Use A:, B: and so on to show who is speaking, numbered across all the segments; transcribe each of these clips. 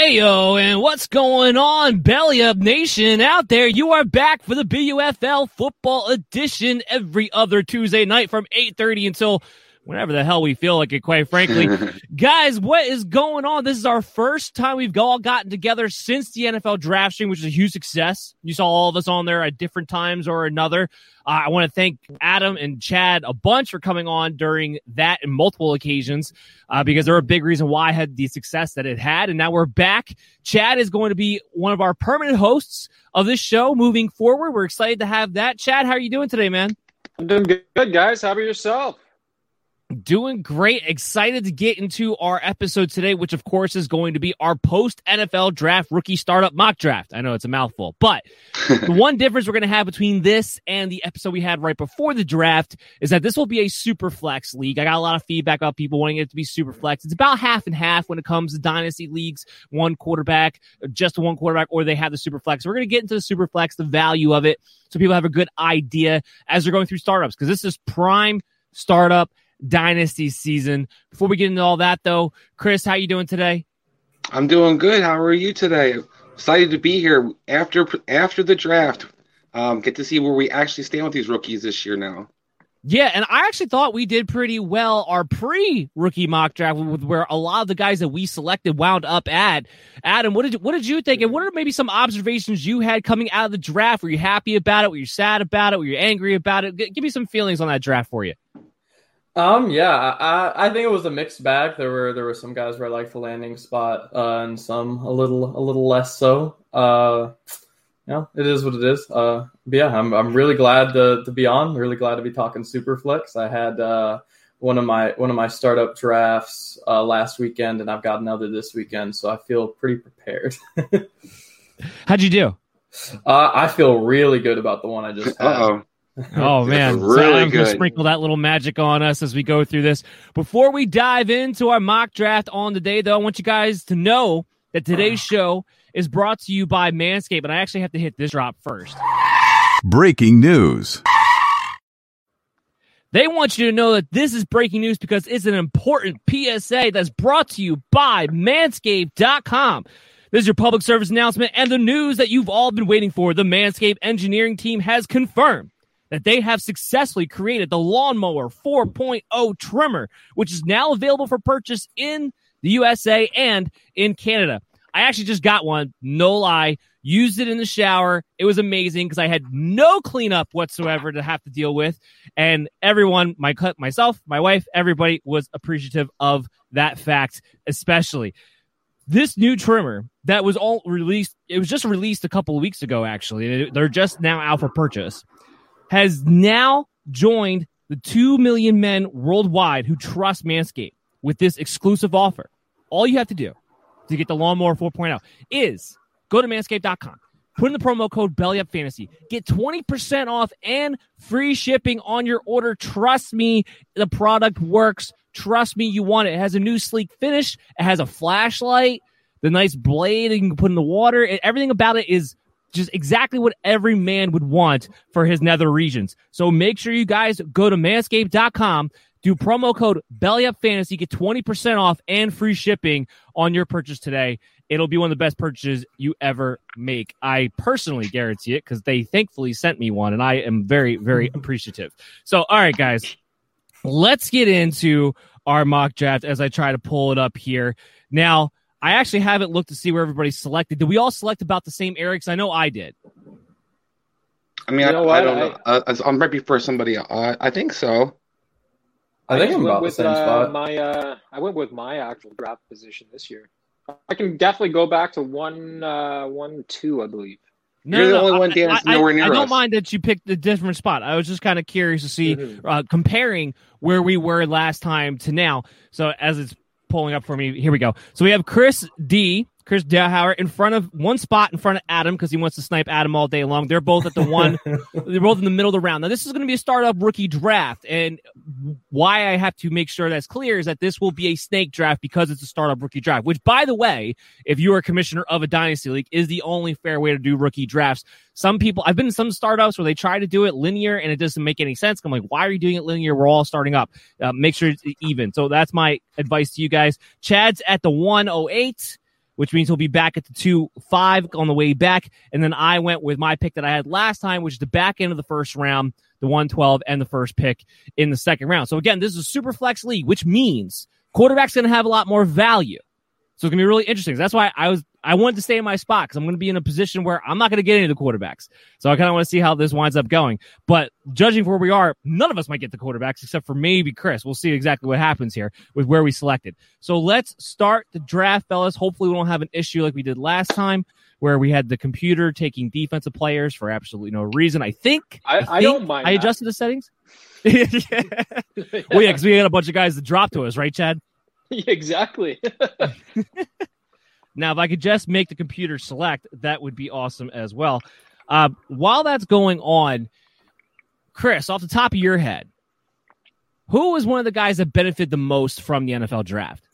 A: Hey yo, and what's going on, Belly Up Nation out there? You are back for the BUFL football edition every other Tuesday night from 8:30 until whenever the hell we feel like it, quite frankly. Guys, what is going on? This is our first time we've all gotten together since the NFL draft stream, which is a huge success. You saw all of us on there at different times or another. Uh, I want to thank Adam and Chad a bunch for coming on during that and multiple occasions uh, because they're a big reason why I had the success that it had. And now we're back. Chad is going to be one of our permanent hosts of this show moving forward. We're excited to have that. Chad, how are you doing today, man?
B: I'm doing good, guys. How about yourself?
A: Doing great. Excited to get into our episode today, which of course is going to be our post NFL draft rookie startup mock draft. I know it's a mouthful, but the one difference we're going to have between this and the episode we had right before the draft is that this will be a super flex league. I got a lot of feedback about people wanting it to be super flex. It's about half and half when it comes to dynasty leagues, one quarterback, just one quarterback, or they have the super flex. We're going to get into the super flex, the value of it, so people have a good idea as they're going through startups because this is prime startup dynasty season. Before we get into all that, though, Chris, how you doing today?
C: I'm doing good. How are you today? Excited to be here after after the draft. Um, get to see where we actually stand with these rookies this year now.
A: Yeah, and I actually thought we did pretty well our pre-rookie mock draft with where a lot of the guys that we selected wound up at. Adam, what did you, what did you think, and what are maybe some observations you had coming out of the draft? Were you happy about it? Were you sad about it? Were you angry about it? G- give me some feelings on that draft for you.
B: Um, yeah, I, I think it was a mixed bag. There were there were some guys where I liked the landing spot, uh, and some a little a little less so. Uh, yeah, it is what it is. Uh, but yeah, I'm I'm really glad to to be on. Really glad to be talking Superflex. I had uh one of my one of my startup drafts uh, last weekend, and I've got another this weekend, so I feel pretty prepared.
A: How'd you do?
B: Uh, I feel really good about the one I just had.
C: Uh-oh.
A: Oh man,
C: really
A: so
C: good.
A: Sprinkle that little magic on us as we go through this. Before we dive into our mock draft on the day, though, I want you guys to know that today's ah. show is brought to you by Manscaped, and I actually have to hit this drop first.
D: Breaking news.
A: They want you to know that this is breaking news because it's an important PSA that's brought to you by Manscaped.com. This is your public service announcement and the news that you've all been waiting for. The Manscaped engineering team has confirmed that they have successfully created the Lawnmower 4.0 trimmer, which is now available for purchase in the USA and in Canada. I actually just got one, no lie. Used it in the shower. It was amazing because I had no cleanup whatsoever to have to deal with, and everyone, my cut myself, my wife, everybody was appreciative of that fact, especially this new trimmer that was all released. It was just released a couple of weeks ago. Actually, they're just now out for purchase. Has now joined the two million men worldwide who trust Manscaped with this exclusive offer. All you have to do to get the Lawnmower 4.0 is go to manscaped.com. Put in the promo code BellyUpFantasy. Get 20% off and free shipping on your order. Trust me, the product works. Trust me, you want it. It has a new sleek finish. It has a flashlight, the nice blade you can put in the water. Everything about it is just exactly what every man would want for his nether regions. So make sure you guys go to manscaped.com, do promo code BellyUpFantasy, get 20% off and free shipping on your purchase today. it'll be one of the best purchases you ever make. I personally guarantee it because they thankfully sent me one, and I am very, very appreciative. So, all right, guys, let's get into our mock draft as I try to pull it up here. Now, I actually haven't looked to see where everybody's selected. Did we all select about the same Eric's? I know I did.
C: I mean,
E: You
C: I,
E: know
C: I
E: what?
C: don't know. Uh, I'm right before somebody. Uh, I think so.
B: I think
E: just
B: I'm
E: went
B: about the same
E: uh,
B: spot.
E: My, uh, I went with my actual draft position this year. I can definitely go back to one, uh, one, two, I believe.
A: No,
C: You're the
A: no,
C: only
A: I-
C: one, Dan, that's
A: I, I-
C: nowhere near
A: I don't
C: us.
A: mind that you picked a different spot. I was just kind of curious to see,
E: Mhm.
A: uh, comparing where we were last time to now. So as it's pulling up for me, here we go. So we have Chris D. Chris Dahauer in front of one spot in front of Adam because he wants to snipe Adam all day long. They're both at the one. they're both in the middle of the round. Now this is going to be a startup rookie draft, and why I have to make sure that's clear is that this will be a snake draft because it's a startup rookie draft. Which, by the way, if you are a commissioner of a dynasty league, is the only fair way to do rookie drafts. Some people, I've been in some startups where they try to do it linear and it doesn't make any sense. I'm like, why are you doing it linear? We're all starting up. Uh, make sure it's even. So that's my advice to you guys. Chad's at the 108 which means he'll be back at the two five on the way back. And then I went with my pick that I had last time, which is the back end of the first round, the 112, and the first pick in the second round. So again, this is a super flex league, which means quarterback's going to have a lot more value. So it's gonna be really interesting. That's why I was I wanted to stay in my spot because I'm gonna be in a position where I'm not gonna get any of the quarterbacks. So I kind of want to see how this winds up going. But judging for where we are, none of us might get the quarterbacks except for maybe Chris. We'll see exactly what happens here with where we selected. So let's start the draft, fellas. Hopefully we don't have an issue like we did last time where we had the computer taking defensive players for absolutely no reason. I think
E: I- I
A: think
E: don't mind
A: I
E: that.
A: adjusted the settings. yeah. Well, yeah, because we had a bunch of guys that dropped to us, right, Chad?
E: exactly.
A: Now, if I could just make the computer select, that would be awesome as well. Uh, while that's going on, Chris, off the top of your head, who was one of the guys that benefited the most from the NFL draft?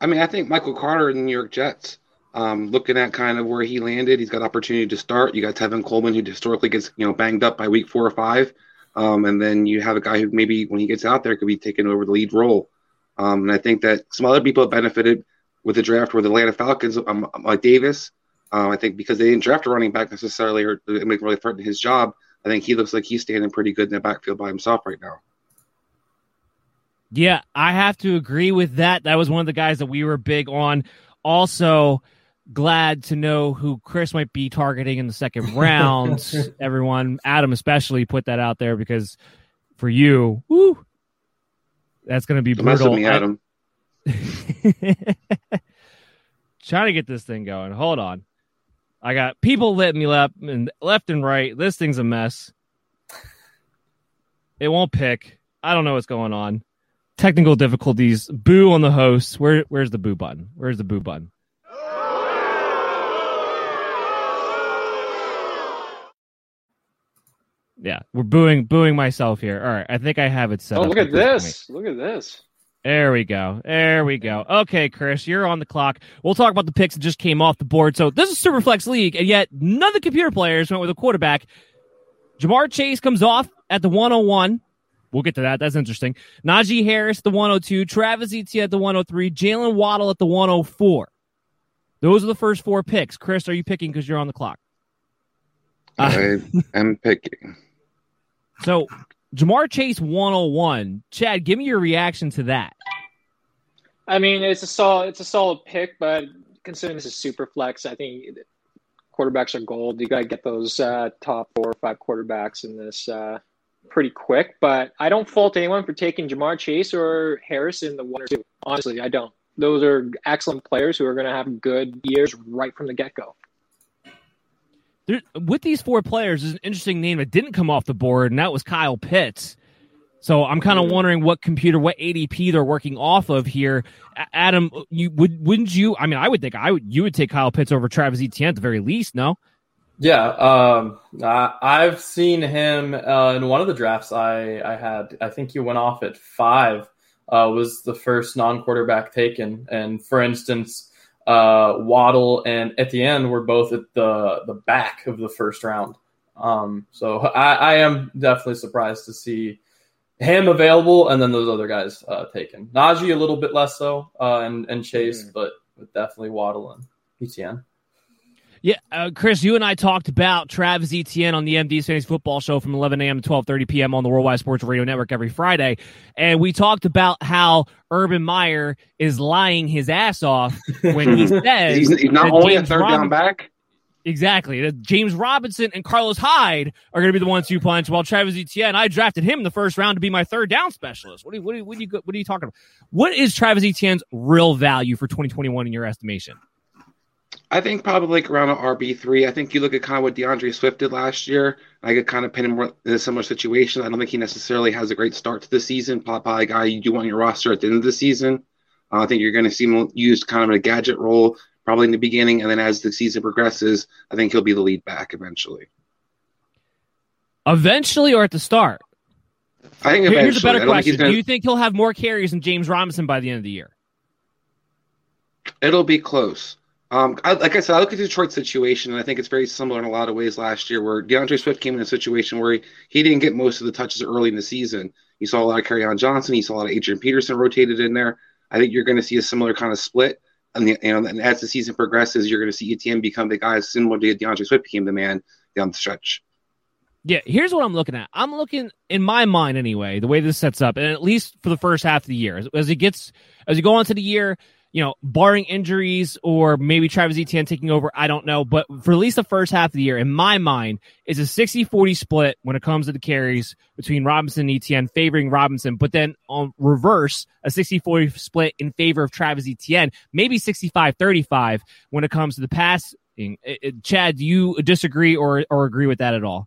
C: I mean, I think Michael Carter in the New York Jets. Um, looking at kind of where he landed, he's got opportunity to start. You got Tevin Coleman, who historically gets you know banged up by week four or five, um, and then you have a guy who maybe when he gets out there could be taking over the lead role. Um, and I think that some other people have benefited with the draft where the Atlanta Falcons, um, Mike Davis. Um, I think because they didn't draft a running back necessarily or it make really threaten his job. I think he looks like he's standing pretty good in the backfield by himself right now.
A: Yeah, I have to agree with that. That was one of the guys that we were big on. Also, glad to know who Chris might be targeting in the second round. Everyone, Adam especially, put that out there because for you, woo, that's going to be
C: Don't mess
A: brutal.
C: with me, Adam.
A: Trying to get this thing going. Hold on. I got people letting me left and left and right. This thing's a mess. It won't pick. I don't know what's going on. Technical difficulties. Boo on the host. Where where's the boo button? Where's the boo button? Yeah, we're booing booing myself here. All right, I think I have it set up.
E: oh,
A: up
E: look at
A: this point.
E: Look at this.
A: There we go. There we go. Okay, Chris, you're on the clock. We'll talk about the picks that just came off the board. So this is Superflex League, and yet none of the computer players went with a quarterback. Ja'Marr Chase comes off at the 101. We'll get to that. That's interesting. Najee Harris, the 102. Travis Etienne at the 103. Jaylen Waddle at the 104. Those are the first four picks. Chris, are you picking because you're on the clock?
C: I am picking.
A: So Ja'Marr Chase 101. Chad, give me your reaction to that.
E: I mean, it's a solid, it's a solid pick, but considering this is super flex, I think quarterbacks are gold. You got to get those uh, top four or five quarterbacks in this uh, pretty quick. But I don't fault anyone for taking Ja'Marr Chase or Harris in the one or two. Honestly, I don't. Those are excellent players who are going to have good years right from the get go.
A: There, with these four players, there's an interesting name that didn't come off the board, and that was Kyle Pitts. So I'm kind of
E: Mhm.
A: wondering what computer, what ADP they're working off of here. Adam, you would wouldn't you? I mean, I would think I would. You would take Kyle Pitts over Travis Etienne at the very least. No,
B: Yeah, um, I, I've seen him uh, in one of the drafts I, I had. I think he went off at five. Uh, was the first non-quarterback taken, and for instance, uh, Waddle and Etienne were both at the the back of the first round. Um, so I, I am definitely surprised to see him available, and then those other guys uh, taken. Najee a little bit less so, uh, and and Chase,
E: Mhm.
B: but but definitely Waddle and Etienne.
A: Yeah, uh, Chris, you and I talked about Travis Etienne on the MD's Fantasy Football Show from 11 a.m. to 12:30 p.m. on the Worldwide Sports Radio Network every Friday, and we talked about how Urban Meyer is lying his ass off when he says
C: he's, he's not only a third
A: Robinson-
C: down back.
A: Exactly. James Robinson and Carlos Hyde are going to be the ones who punch, while Travis Etienne, I drafted him in the first round to be my third down specialist. What are you, what are you, what are you, what are you talking about? What is Travis Etienne's real value for 2021 in your estimation?
C: I think probably like around an RB three. I think you look at kind of what D'Andre Swift did last year. I could kind of pin him in a similar situation. I don't think he necessarily has a great start to the season. Probably a guy you do want on your roster at the end of the season. Uh, I think you're going to see him used kind of in a gadget role, probably in the beginning, and then as the season progresses, I think he'll be the lead back eventually.
A: Eventually or at the start?
C: I think eventually.
A: Here's a better
C: I don't think he's
A: question.
C: gonna-
A: Do you think he'll have more carries than James Robinson by the end of the year?
C: It'll be close. Um, I, like I said, I look at the Detroit situation, and I think it's very similar in a lot of ways last year, where D'Andre Swift came in a situation where he, he didn't get most of the touches early in the season. You saw a lot of Kerryon Johnson, you saw a lot of Adrian Peterson rotated in there. I think you're going to see a similar kind of split. And, the, you know, and as the season progresses, you're going to see Etienne become the guy similar to D'Andre Swift became the man down the stretch.
A: Yeah, here's what I'm looking at. I'm looking in my mind anyway, the way this sets up, and at least for the first half of the year, as, as it gets as you go on to the year, you know, barring injuries or maybe Travis Etienne taking over, I don't know, but for at least the first half of the year, in my mind, is a 60-40 split when it comes to the carries between Robinson and Etienne, favoring Robinson, but then on reverse, a 60-40 split in favor of Travis Etienne, maybe 65-35 when it comes to the passing. It- it- Chad, do you disagree or or agree with that at all?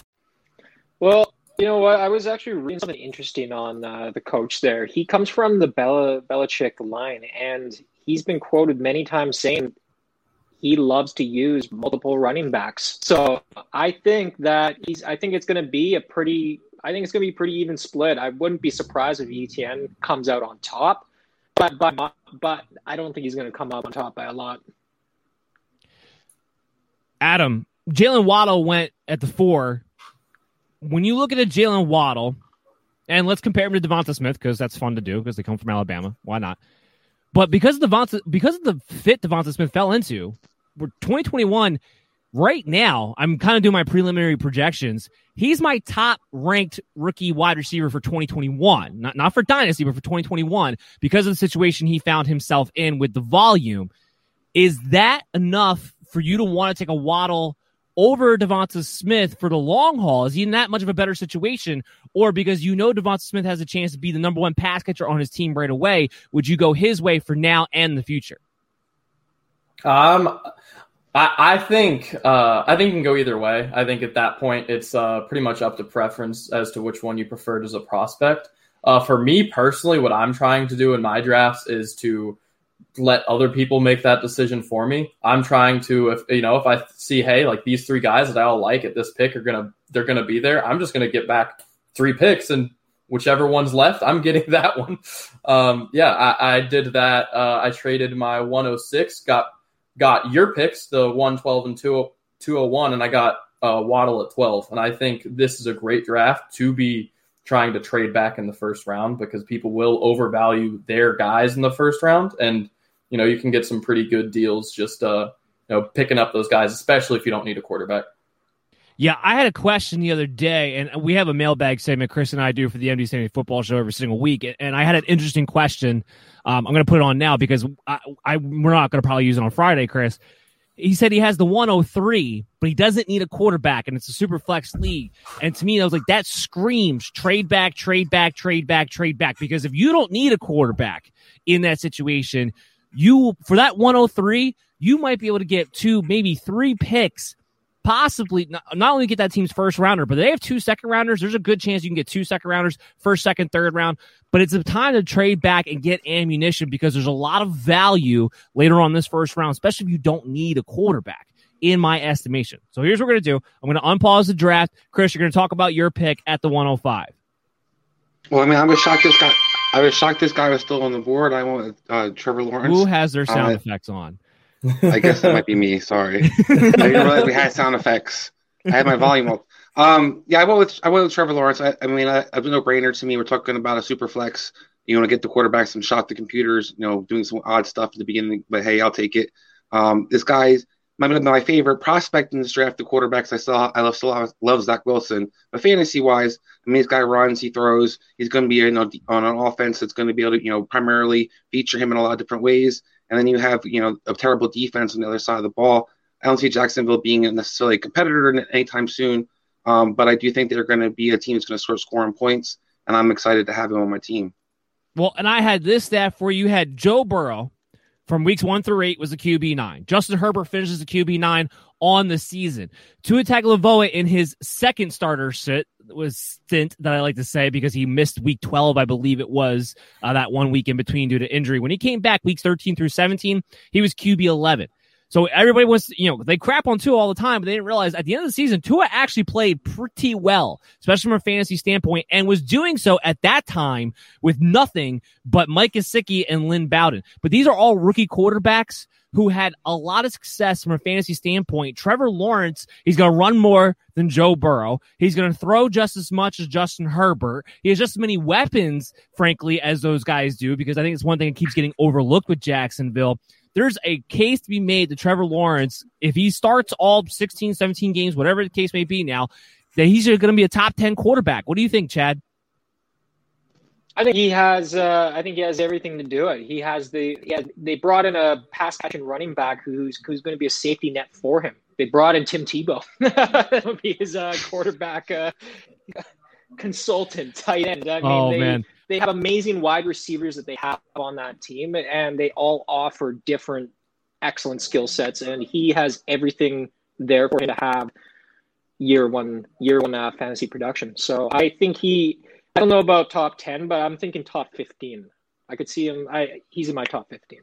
E: Well, you know what? I was actually reading something interesting on uh, the coach there. He comes from the Bella Belichick line, and he's been quoted many times saying he loves to use multiple running backs. So I think that he's. I think it's going to be a pretty. I think it's going to be pretty even split. I wouldn't be surprised if Etienne comes out on top, but but but I don't think he's going to come out on top by a lot.
A: Adam, Jaylen Waddle went at the four. When you look at a Jaylen Waddle, and let's compare him to Devonta Smith because that's fun to do because they come from Alabama. Why not? But because of Devonta, because of the fit Devonta Smith fell into, we're 2021 right now. I'm kind of doing my preliminary projections. He's my top ranked rookie wide receiver for 2021, not not for dynasty, but for 2021 because of the situation he found himself in with the volume. Is that enough for you to want to take a Waddle over Devonta Smith for the long haul? Is he in that much of a better situation? Or because you know Devonta Smith has a chance to be the number one pass catcher on his team right away, would you go his way for now and the future?
B: Um, I, I think uh, I think you can go either way. I think at that point it's uh, pretty much up to preference as to which one you preferred as a prospect. Uh, for me personally, what I'm trying to do in my drafts is to let other people make that decision for me. I'm trying to, if you know, if I see, hey, like these three guys that I all like at this pick are gonna, they're gonna be there. I'm just gonna get back three picks, and whichever one's left, I'm getting that one. Um, yeah, I, I did that. Uh, I traded my 106, got got your picks, the 112 and 2, 201, and I got uh, Waddle at 12. And I think this is a great draft to be trying to trade back in the first round because people will overvalue their guys in the first round. And, you know, you can get some pretty good deals just, uh, you know, picking up those guys, especially if you don't need a quarterback.
A: Yeah, I had a question the other day, and we have a mailbag segment Chris and I do for the MD Standing Football Show every single week, and I had an interesting question. Um, I'm going to put it on now because I, I we're not going to probably use it on Friday, Chris. He said he has the 103, but he doesn't need a quarterback, and it's a super flex league. And to me, I was like, that screams trade back, trade back, trade back, trade back. Because if you don't need a quarterback in that situation, you for that 103, you might be able to get two, maybe three picks possibly not, not only get that team's first rounder, but they have two second rounders. There's a good chance you can get two second rounders, first, second, third round. But it's a time to trade back and get ammunition because there's a lot of value later on this first round, especially if you don't need a quarterback. In my estimation. So here's what we're going to do. I'm going to unpause the draft. Chris, you're going to talk about your pick at the 105.
C: Well, I mean, I was shocked this guy. I was shocked this guy was still on the board. I went with uh, Trevor Lawrence.
A: Who has their sound uh, effects on?
C: I guess that might be me. Sorry, I didn't realize we had sound effects. I had my volume up. Um, yeah, I went with I went with Trevor Lawrence. I, I mean, I, it was no brainer to me. We're talking about a super flex. You want to get the quarterback some shot the computers. You know, doing some odd stuff at the beginning, but hey, I'll take it. Um, this guy's my my favorite prospect in this draft. The quarterbacks I saw, I love love, Zach Wilson. But fantasy wise, I mean, this guy runs, he throws. He's going to be you know, on an offense that's going to be able to you know primarily feature him in a lot of different ways. And then you have, you know, a terrible defense on the other side of the ball. I don't see Jacksonville being necessarily a competitor anytime soon, um, but I do think they're going to be a team that's going to start scoring points, and I'm excited to have him on my team.
A: Well, and I had this stat for you. you had Joe Burrow from weeks one through eight was a QB nine. Justin Herbert finishes a QB nine on the season. Tua Tagovailoa in his second starter sit was stint that I like to say because he missed week 12, I believe it was uh, that one week in between due to injury. When he came back weeks 13 through 17, he was QB 11. So everybody was, you know, they crap on Tua all the time, but they didn't realize at the end of the season, Tua actually played pretty well, especially from a fantasy standpoint, and was doing so at that time with nothing but Mike Gesicki and Lynn Bowden. But these are all rookie quarterbacks who had a lot of success from a fantasy standpoint. Trevor Lawrence, he's going to run more than Joe Burrow. He's going to throw just as much as Justin Herbert. He has just as many weapons, frankly, as those guys do, because I think it's one thing that keeps getting overlooked with Jacksonville. There's a case to be made that Trevor Lawrence, if he starts all 16, 17 games, whatever the case may be now, that he's going to be a top 10 quarterback. What do you think, Chad?
E: I think he has. Uh, I think he has everything to do it. He has the. Yeah, they brought in a pass catching running back who's who's going to be a safety net for him. They brought in Tim Tebow. That'll be his uh, quarterback uh, consultant, tight end. I mean,
A: oh
E: they,
A: man,
E: they have amazing wide receivers that they have on that team, and they all offer different excellent skill sets. And he has everything there for him to have year one, year one uh, fantasy production. So I think he I don't know about top ten, but I'm thinking top fifteen. I could see him. I he's in my top fifteen.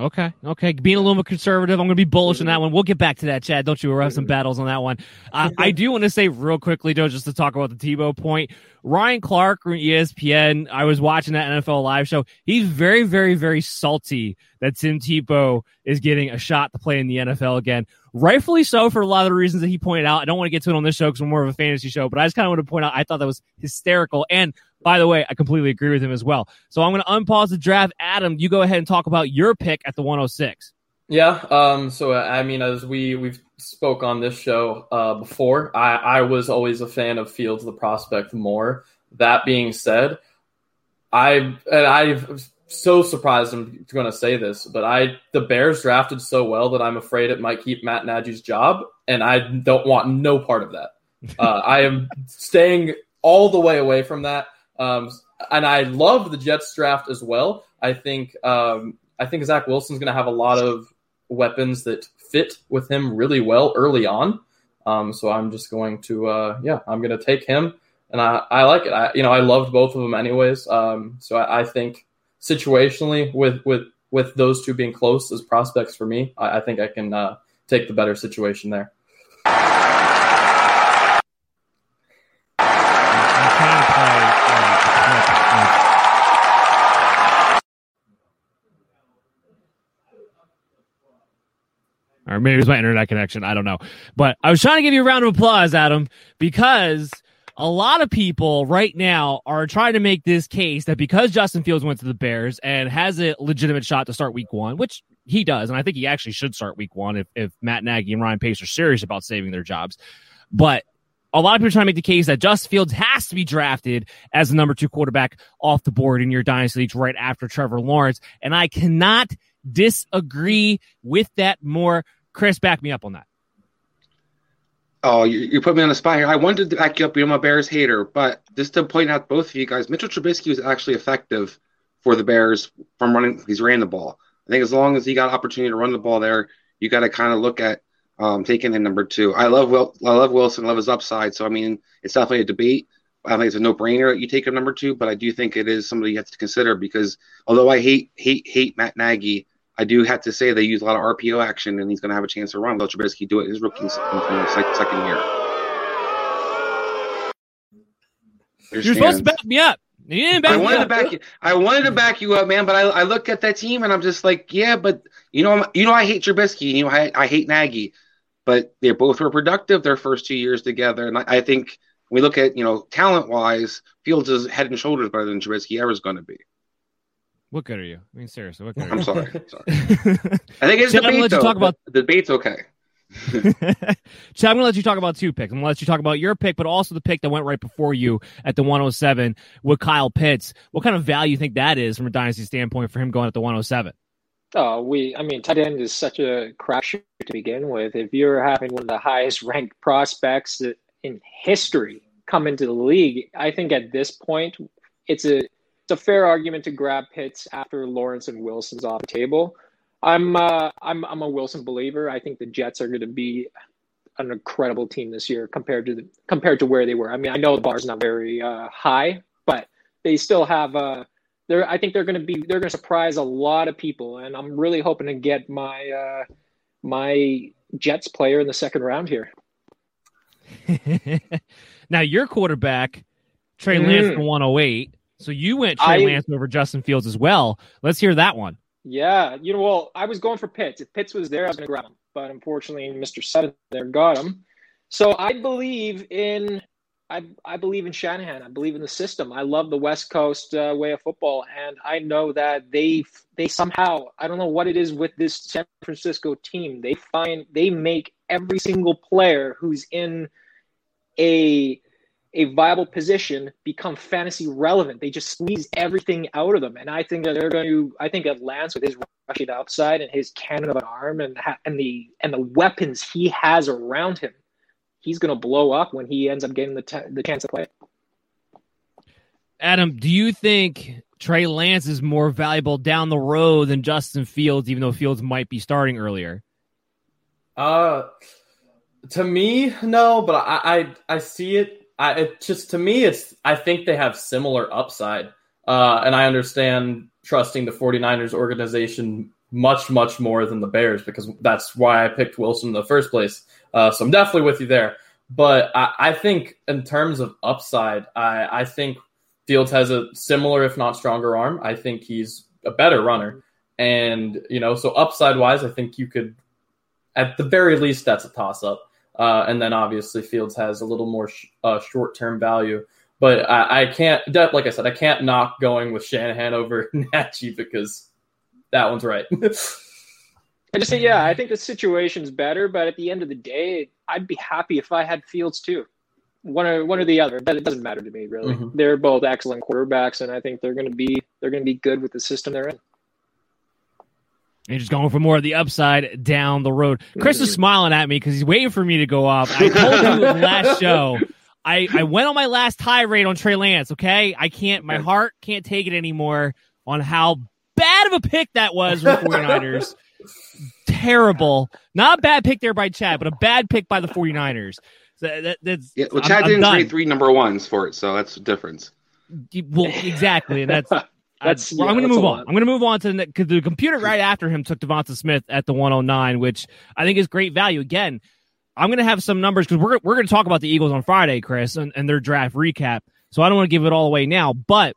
A: Okay, okay. Being a little bit conservative, I'm going to be bullish on that one. We'll get back to that, Chad. Don't you? We'll have some battles on that one. Uh, I do want to say real quickly, though, just to talk about the Tebow point. Ryan Clark from ESPN. I was watching that NFL live show. He's very, very, very salty that Tim Tebow is getting a shot to play in the NFL again. Rightfully so for a lot of the reasons that he pointed out. I don't want to get to it on this show because we're more of a fantasy show, but I just kind of want to point out I thought that was hysterical. And by the way, I completely agree with him as well. So I'm going to unpause the draft. Adam, you go ahead and talk about your pick at the 106.
B: Yeah. Um. So I mean, as we we've spoke on this show uh, before, I I was always a fan of Fields the prospect more. That being said, I and I'm so surprised I'm going to say this, but I the Bears drafted so well that I'm afraid it might keep Matt Nagy's job, and I don't want no part of that. Uh, I am staying all the way away from that. Um, and I love the Jets draft as well. I think um, I think Zach Wilson's going to have a lot of weapons that fit with him really well early on. Um, so I'm just going to uh, yeah, I'm going to take him, and I, I like it. I you know I loved both of them anyways. Um, so I, I, think situationally with with with those two being close as prospects for me, I, I think I can uh, take the better situation there.
A: Or maybe it was my internet connection. I don't know. But I was trying to give you a round of applause, Adam, because a lot of people right now are trying to make this case that because Justin Fields went to the Bears and has a legitimate shot to start week one, which he does, and I think he actually should start week one if, if Matt Nagy and Ryan Pace are serious about saving their jobs. But a lot of people are trying to make the case that Justin Fields has to be drafted as the number two quarterback off the board in your dynasty leagues right after Trevor Lawrence. And I cannot disagree with that more Chris, back me up on that.
C: Oh, you, you put me on the spot here. I wanted to back you up. You're my Bears hater, but just to point out both of you guys, Mitchell Trubisky was actually effective for the Bears from running. He's ran the ball. I think as long as he got opportunity to run the ball there, you got to kind of look at um, taking him number two. I love Will, I love Wilson, I love his upside. So I mean, it's definitely a debate. I think it's a no-brainer that you take him number two, but I do think it is somebody you have to consider because although I hate hate hate Matt Nagy, I do have to say they use a lot of RPO action, and he's going to have a chance to run. Let Trubisky do it his rookie second year.
A: You're supposed to back me up. You didn't back
C: I wanted
A: me
C: to back you. I wanted to back you up, man. But I, I look at that team and I'm just like, yeah, but you know, you know, I hate Trubisky. You know, I, I hate Nagy. But they both were productive their first two years together, and I, I think when we look at you know talent wise, Fields is head and shoulders better than Trubisky ever is going to be.
A: What good are you? I mean, seriously, what good are
C: I'm sorry. sorry. I think it's
A: Chad, I'm gonna let you talk about-
C: the debate's okay.
A: Chad, I'm gonna let you talk about two picks. I'm gonna let you talk about your pick, but also the pick that went right before you at the 107 with Kyle Pitts. What kind of value you think that is from a dynasty standpoint for him going at the 107?
E: Oh, we, I mean, tight end is such a crapshoot to begin with. If you're having one of the highest ranked prospects in history come into the league, I think at this point, it's a it's a fair argument to grab Pitts after Lawrence and Wilson's off the table. I'm uh, I'm I'm a Wilson believer. I think the Jets are going to be an incredible team this year compared to the, compared to where they were. I mean, I know the bar's not very uh, high, but they still have uh, they're I think they're going to be they're going to surprise a lot of people, and I'm really hoping to get my uh, my Jets player in the second round here.
A: now your quarterback, Trey Lance,
E: Mm.
A: the 108. So you went Trey
E: I-
A: Lance over Justin Fields as well. Let's hear that one.
E: Yeah, you know, well, I was going for Pitts. If Pitts was there, I was going to grab him, but unfortunately, Mr. Sutton there got him. So I believe in I I believe in Shanahan. I believe in the system. I love the West Coast uh, way of football, and I know that they they somehow I don't know what it is with this San Francisco team. They find they make every single player who's in a a viable position become fantasy relevant. They just squeeze everything out of them, and I think that they're going to. I think that Lance with his rushing upside and his cannon of an arm and ha- and the and the weapons he has around him, he's going to blow up when he ends up getting the t- the chance to play.
A: Adam, do you think Trey Lance is more valuable down the road than Justin Fields, even though Fields might be starting earlier?
B: Uh, to me, no, but I I, I see it. I it just to me, it's I think they have similar upside. Uh, and I understand trusting the 49ers organization much much more than the Bears because that's why I picked Wilson in the first place. Uh, so I'm definitely with you there. But I, I think in terms of upside, I, I think Fields has a similar, if not stronger, arm. I think he's a better runner, and you know, so upside wise, I think you could at the very least, that's a toss up. Uh, and then obviously Fields has a little more sh- uh, short term value. But I, I can't, that- like I said, I can't knock going with Shanahan over Nagy because that one's right.
E: I just say, yeah, I think the situation's better, but at the end of the day, I'd be happy if I had Fields too. One or one or the other, but it doesn't matter to me really.
B: Mhm.
E: They're both excellent quarterbacks, and I think they're going to be they're going to be good with the system they're in.
A: You're just going for more of the upside down the road. Chris is mm-hmm. smiling at me because he's waiting for me to go off. I told you last show. I, I went on my last tirade on Trey Lance, okay? I can't, my heart can't take it anymore on how bad of a pick that was the 49ers. Terrible. Not a bad pick there by Chad, but a bad pick by the 49ers. So that, that's,
C: Yeah, well, Chad
A: I'm
C: didn't
A: done.
C: trade three number ones for it, so that's the difference.
A: Well, exactly. And that's
E: That's-
A: I, well,
E: yeah,
A: I'm going to move on. I'm going to move on to the because the computer right after him took Devonta Smith at the 109, which I think is great value. Again, I'm going to have some numbers because we're we're going to talk about the Eagles on Friday, Chris, and, and their draft recap. So I don't want to give it all away now, but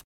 F: off.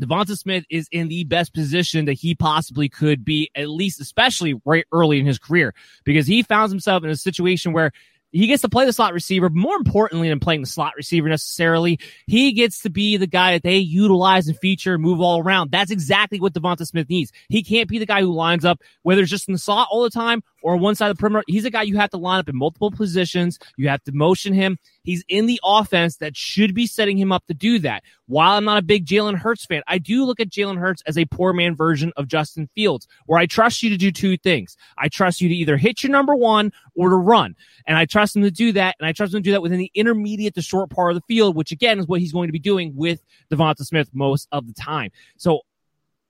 A: Devonta Smith is in the best position that he possibly could be, at least, especially right early in his career, because he found himself in a situation where he gets to play the slot receiver. But more importantly than playing the slot receiver necessarily, he gets to be the guy that they utilize and feature and move all around. That's exactly what Devonta Smith needs. He can't be the guy who lines up, whether it's just in the slot all the time or one side of the perimeter. He's a guy you have to line up in multiple positions. You have to motion him. He's in the offense that should be setting him up to do that. While I'm not a big Jalen Hurts fan, I do look at Jalen Hurts as a poor man version of Justin Fields, where I trust you to do two things. I trust you to either hit your number one or to run. And I trust him to do that. And I trust him to do that within the intermediate to short part of the field, which again is what he's going to be doing with Devonta Smith most of the time. So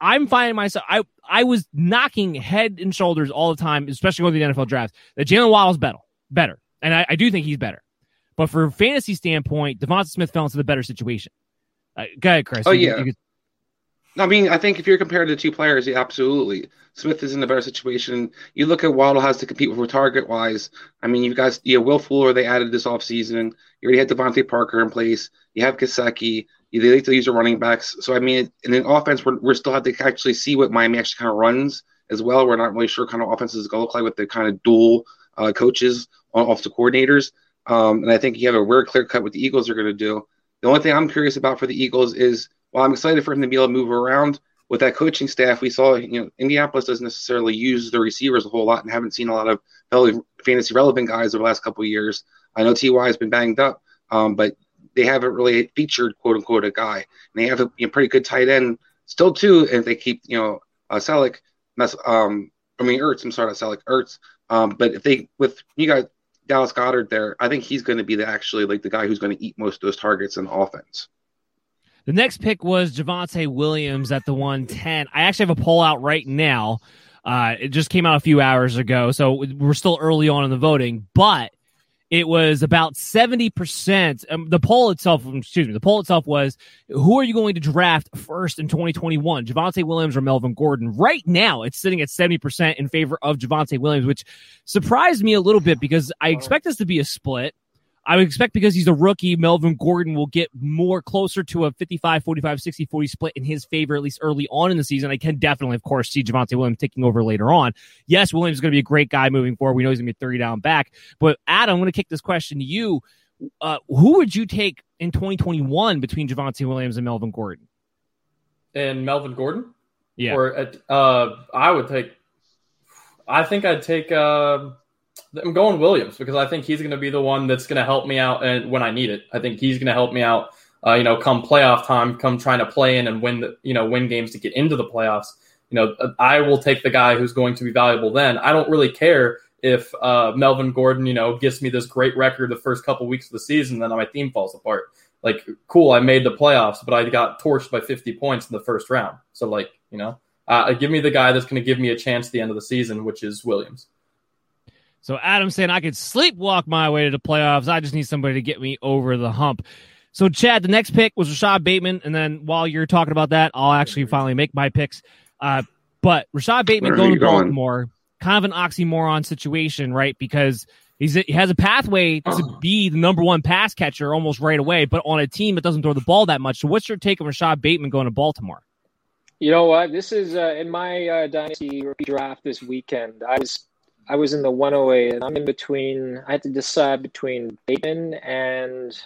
A: I'm finding myself. I I was knocking head and shoulders all the time, especially going to the NFL draft. That Jaylen Waddle's better, better, and I, I do think he's better. But for fantasy standpoint, Devonta Smith fell into the better situation. Uh, go ahead, Chris.
C: Oh
A: You-
C: yeah.
A: you could-
C: I mean, I think if you're comparing the two players, yeah, absolutely. Smith is in a better situation. You look at Waddle has to compete with target wise. I mean, you've got know, Will Fuller they added this offseason. You already had DeVante Parker in place. You have Gesicki. They like to use their running backs. So I mean, in an offense, we're we're still have to actually see what Miami actually kind of runs as well. We're not really sure kind of offenses going to look like with the kind of dual uh, coaches on offensive coordinators. Um, and I think you have a very clear cut what the Eagles are going to do. The only thing I'm curious about for the Eagles is while I'm excited for him to be able to move around with that coaching staff, we saw you know Indianapolis doesn't necessarily use the receivers a whole lot and haven't seen a lot of fantasy relevant guys over the last couple years. I know Ty has been banged up, um, but they haven't really featured quote unquote a guy. And they have a you know, pretty good tight end still too, if they keep you know uh, that's um I mean Ertz. I'm sorry, not Selleck, Ertz. Um, but if they with you got Dallas Goedert there, I think he's going to be the actually like the guy who's going to eat most of those targets in offense.
A: The next pick was Javonte Williams at the 110. I actually have a poll out right now. Uh, it just came out a few hours ago, so we're still early on in the voting, but it was about 70%. Um, the poll itself, excuse me, the poll itself was who are you going to draft first in 2021, Javonte Williams or Melvin Gordon? Right now, it's sitting at 70% in favor of Javonte Williams, which surprised me a little bit because I expect this to be a split. I would expect because he's a rookie, Melvin Gordon will get more closer to a 55, 45, 60, 40 split in his favor, at least early on in the season. I can definitely, of course, see Javonte Williams taking over later on. Yes, Williams is going to be a great guy moving forward. We know he's going to be a 30 down back. But Adam, I'm going to kick this question to you. Uh, who would you take in 2021 between Javonte Williams and Melvin Gordon?
B: And Melvin Gordon?
A: Yeah.
B: Or uh, I would take. I think I'd take. Uh, I'm going Williams because I think he's going to be the one that's going to help me out and when I need it. I think he's going to help me out. Uh, you know, come playoff time, come trying to play in and win. The, you know, win games to get into the playoffs. You know, I will take the guy who's going to be valuable then. I don't really care if uh, Melvin Gordon, you know, gives me this great record the first couple weeks of the season, then my team falls apart. Like, cool, I made the playoffs, but I got torched by 50 points in the first round. So, like, you know, uh, give me the guy that's going to give me a chance at the end of the season, which is Williams.
A: So Adam saying I could sleepwalk my way to the playoffs. I just need somebody to get me over the hump. So Chad, the next pick was Rashod Bateman, and then while you're talking about that, I'll actually finally make my picks. Uh, but Rashod Bateman going
C: you
A: to
C: going?
A: Baltimore, kind of an oxymoron situation, right? Because he's he has a pathway to be the number one pass catcher almost right away, but on a team that doesn't throw the ball that much. So what's your take on Rashod Bateman going to Baltimore?
E: You know what? This is uh, in my uh, dynasty draft this weekend. I was I was in the 108, and I'm in between. I had to decide between Bateman and,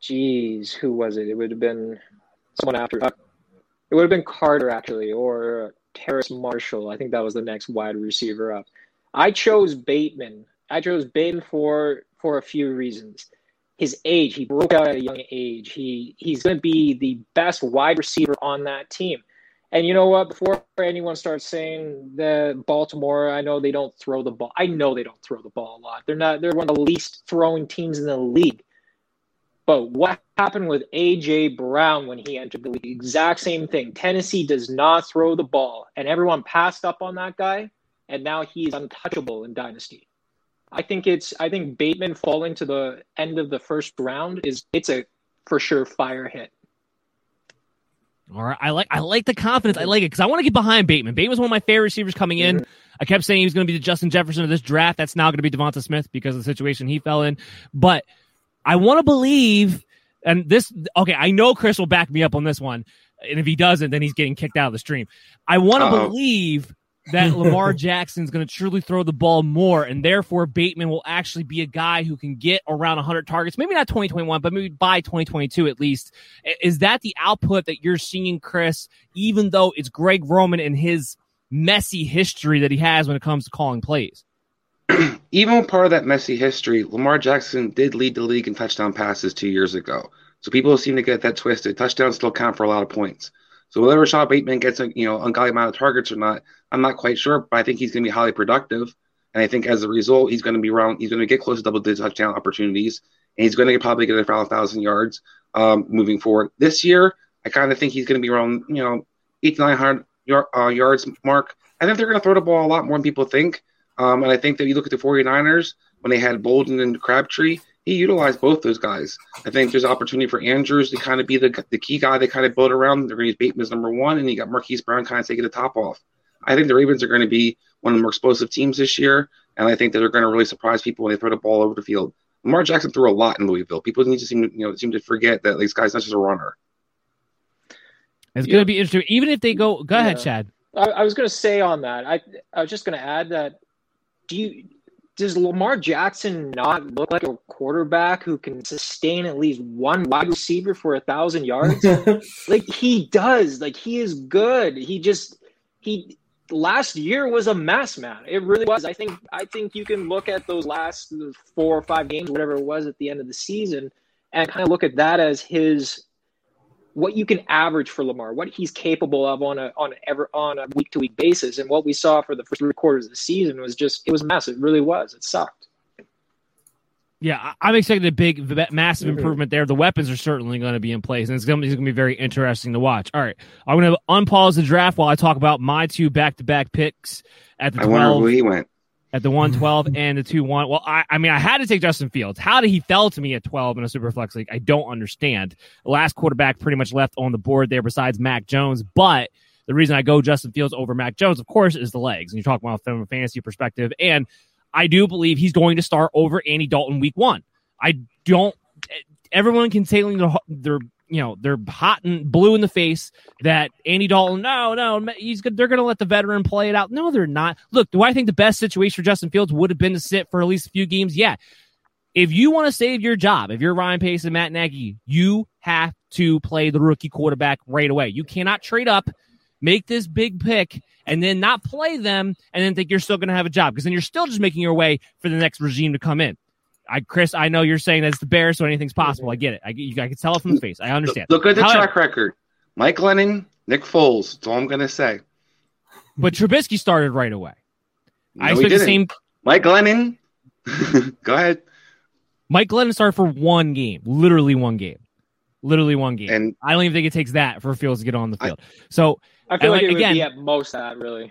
E: geez, who was it? It would have been someone after. Uh, it would have been Carter actually, or Terrace Marshall. I think that was the next wide receiver up. I chose Bateman. I chose Bateman for for a few reasons. His age, he broke out at a young age. He he's going to be the best wide receiver on that team. And you know what? Before anyone starts saying that Baltimore, I know they don't throw the ball. I know they don't throw the ball a lot. They're not. They're one of the least throwing teams in the league. But what happened with AJ Brown when he entered the league? Exact same thing. Tennessee does not throw the ball, and everyone passed up on that guy, and now he's untouchable in Dynasty. I think it's I think Bateman falling to the end of the first round is it's a for sure fire hit.
A: All right, I like I like the confidence. I like it because I want to get behind Bateman. Bateman was one of my favorite receivers coming in. I kept saying he was going to be the Justin Jefferson of this draft. That's now going to be Devonta Smith because of the situation he fell in. But I want to believe, and this okay, I know Chris will back me up on this one, and if he doesn't, then he's getting kicked out of the stream. I want to believe that Lamar Jackson's going to truly throw the ball more, and therefore Bateman will actually be a guy who can get around 100 targets, maybe not 2021, but maybe by 2022 at least. Is that the output that you're seeing, Chris, even though it's Greg Roman and his messy history that he has when it comes to calling plays?
C: even part of that messy history, Lamar Jackson did lead the league in touchdown passes two years ago. So people seem to get that twisted. Touchdowns still count for a lot of points. So whether Rashod Bateman gets a you know ungodly amount of targets or not, I'm not quite sure, but I think he's going to be highly productive. And I think as a result, he's going to be around. He's going to get close to double digit touchdown opportunities, and he's going to probably get around thousand yards um, moving forward. This year, I kind of think he's going to be around you know eight to nine hundred yard, uh, yards mark. I think they're going to throw the ball a lot more than people think. Um, and I think that you look at the 49ers when they had Boldin and Crabtree, he utilized both those guys. I think there's opportunity for Andrews to kind of be the, the key guy they kind of build around. They're going to use Bateman as number one, and you got Marquise Brown kind of taking the top off. I think the Ravens are going to be one of the more explosive teams this year, and I think that they're going to really surprise people when they throw the ball over the field. Lamar Jackson threw a lot in Louisville. People need to seem you know seem to forget that this guy's not just a runner.
A: It's yeah. going to be interesting, even if they go. Go yeah. ahead, Chad.
E: I, I was going to say on that. I I was just going to add that. Do you does Lamar Jackson not look like a quarterback who can sustain at least one wide receiver for a thousand yards? like he does. Like he is good. He just he last year was a mess, man. It really was. I think I think you can look at those last four or five games, whatever it was at the end of the season, and kind of look at that as his what you can average for Lamar, what he's capable of on a on ever on a week to week basis, and what we saw for the first three quarters of the season was just it was massive. It really was. It sucked.
A: Yeah, I'm expecting a big, massive mm-hmm. improvement there. The weapons are certainly going to be in place, and it's going, to, be very interesting to watch. All right, I'm going to unpause the draft while I talk about my two back-to-back picks at the 12.
C: I wonder where he went
A: at the 112 and the 2 1. Well, I, I mean, I had to take Justin Fields. How did he fell to me at 12 in a super flex league? I don't understand. Last quarterback pretty much left on the board there besides Mac Jones. But the reason I go Justin Fields over Mac Jones, of course, is the legs. And you're talking about from a fantasy perspective. And I do believe he's going to start over Andy Dalton week one. I don't. Everyone can say their, their you know they're hot and blue in the face that Andy Dalton. No, no, he's good they're going to let the veteran play it out. No, they're not. Look, do I think the best situation for Justin Fields would have been to sit for at least a few games? Yeah. If you want to save your job, if you're Ryan Pace and Matt Nagy, you have to play the rookie quarterback right away. You cannot trade up, make this big pick, and then not play them, and then think you're still going to have a job because then you're still just making your way for the next regime to come in. I, Chris, I know you're saying that's the Bears, so anything's possible. I get it. I, you, I can tell it from the face. I understand.
C: Look at the However, track record. Mike Glennon, Nick Foles. That's all I'm going to say.
A: But Trubisky started right away. No, I expect the same.
C: Mike Glennon. Go ahead.
A: Mike Glennon started for one game, literally one game, literally one game. And I don't even think it takes that for Fields to get on the field. I, so
E: I feel like, like again, at most that really.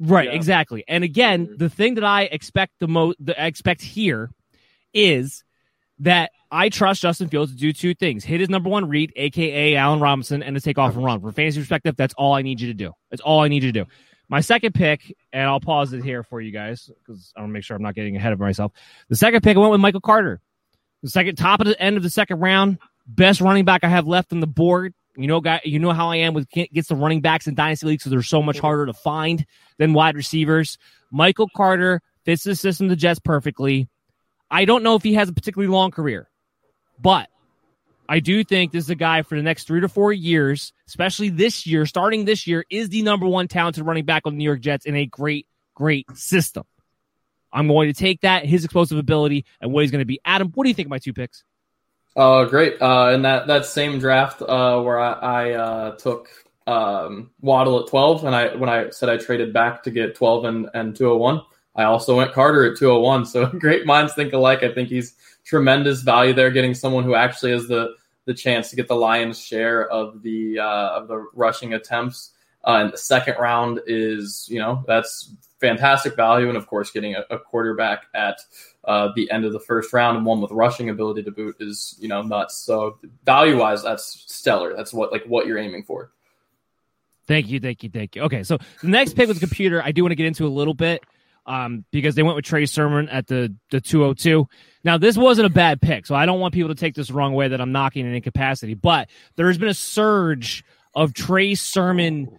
A: Right, yeah. exactly. And again, mm-hmm. the thing that I expect the most, I expect here is that I trust Justin Fields to do two things: hit his number one read, aka Allen Robinson, and to take off and run. From fantasy perspective, that's all I need you to do. That's all I need you to do. My second pick, and I'll pause it here for you guys because I want to make sure I'm not getting ahead of myself. The second pick, I went with Michael Carter. The second top of the end of the second round, best running back I have left on the board. You know, guy, you know how I am with gets the running backs in dynasty leagues, so they're so much harder to find than wide receivers. Michael Carter fits the system, the Jets perfectly. I don't know if he has a particularly long career, but I do think this is a guy for the next three to four years, especially this year, starting this year, is the number one talented running back on the New York Jets in a great, great system. I'm going to take that, his explosive ability, and what he's going to be. Adam, what do you think of my two picks?
B: Oh, uh, great. Uh, in that, that same draft uh, where I, I uh, took um, Waddle at 12, and I when I said I traded back to get 12 and, and 201, I also went Carter at 201. So great minds think alike. I think he's tremendous value there, getting someone who actually has the the chance to get the lion's share of the uh, of the rushing attempts. Uh, and the second round is, you know, that's fantastic value, and of course, getting a, a quarterback at uh, the end of the first round and one with rushing ability to boot is, you know, nuts. So value wise, that's stellar. That's what like what you're aiming for.
A: Thank you, thank you, thank you. Okay, so the next pick with the computer, I do want to get into a little bit um, because they went with Trey Sermon at the the 202. Now, this wasn't a bad pick, so I don't want people to take this the wrong way that I'm knocking an incapacity, but there has been a surge of Trey Sermon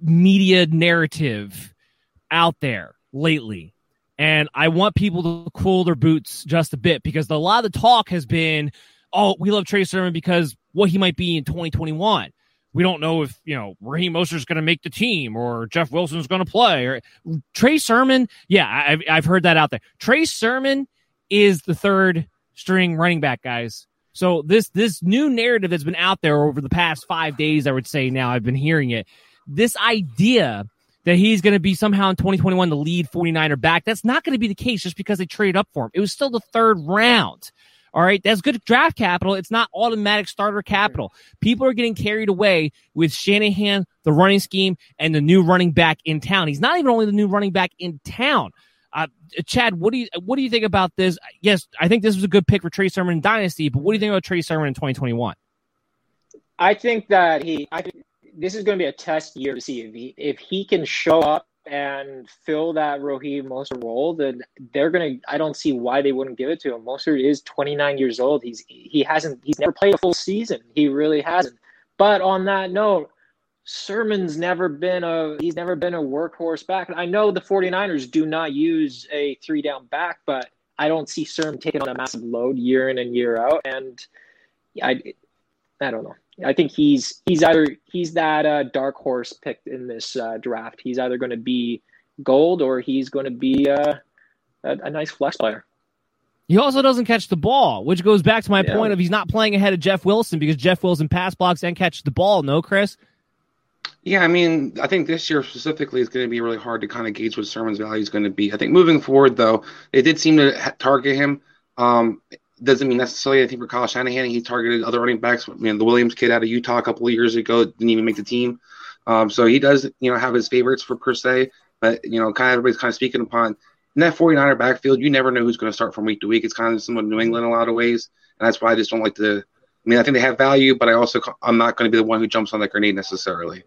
A: media narrative out there lately. And I want people to cool their boots just a bit because a lot of the talk has been, oh, we love Trey Sermon because what he might be in 2021 we don't know if you know Raheem Mostert's going to make the team or Jeff Wilson's going to play or Trey Sermon. Yeah, I've I've heard that out there. Trey Sermon is the third string running back, guys. So this this new narrative that's been out there over the past five days, I would say now I've been hearing it. This idea that he's going to be somehow in 2021 the lead 49er back, that's not going to be the case just because they traded up for him. It was still the third round. All right. That's good draft capital. It's not automatic starter capital. People are getting carried away with Shanahan, the running scheme, and the new running back in town. He's not even only the new running back in town. Uh, Chad, what do you what do you think about this? Yes, I think this was a good pick for Trey Sermon in Dynasty, but what do you think about Trey Sermon in 2021?
E: I think that he, I think this is going to be a test year to see if he if he can show up and fill that Raheem Mostert role, then they're gonna. I don't see why they wouldn't give it to him. Mostert is 29 years old. He's he hasn't he's never played a full season. He really hasn't. But on that note, Sermon's never been a he's never been a workhorse back. I know the 49ers do not use a three down back, but I don't see Sermon taking on a massive load year in and year out. And I I don't know. I think he's he's either he's that uh, dark horse picked in this uh, draft. He's either going to be gold or he's going to be uh, a, a, nice flex player.
A: He also doesn't catch the ball, which goes back to my yeah. point of he's not playing ahead of Jeff Wilson because Jeff Wilson pass blocks and catches the ball. No, Chris.
C: Yeah, I mean, I think this year specifically is going to be really hard to kind of gauge what Sermon's value is going to be. I think moving forward, though, they did seem to target him. Um, doesn't mean necessarily. I think for Kyle Shanahan, he targeted other running backs. I mean, the Williams kid out of Utah a couple of years ago didn't even make the team. Um, so he does, you know, have his favorites for per se. But you know, kind of everybody's kind of speaking upon in that 49er backfield. You never know who's going to start from week to week. It's kind of similar to New England in a lot of ways, and that's why I just don't like to. I mean, I think they have value, but I also I'm not going to be the one who jumps on that grenade necessarily.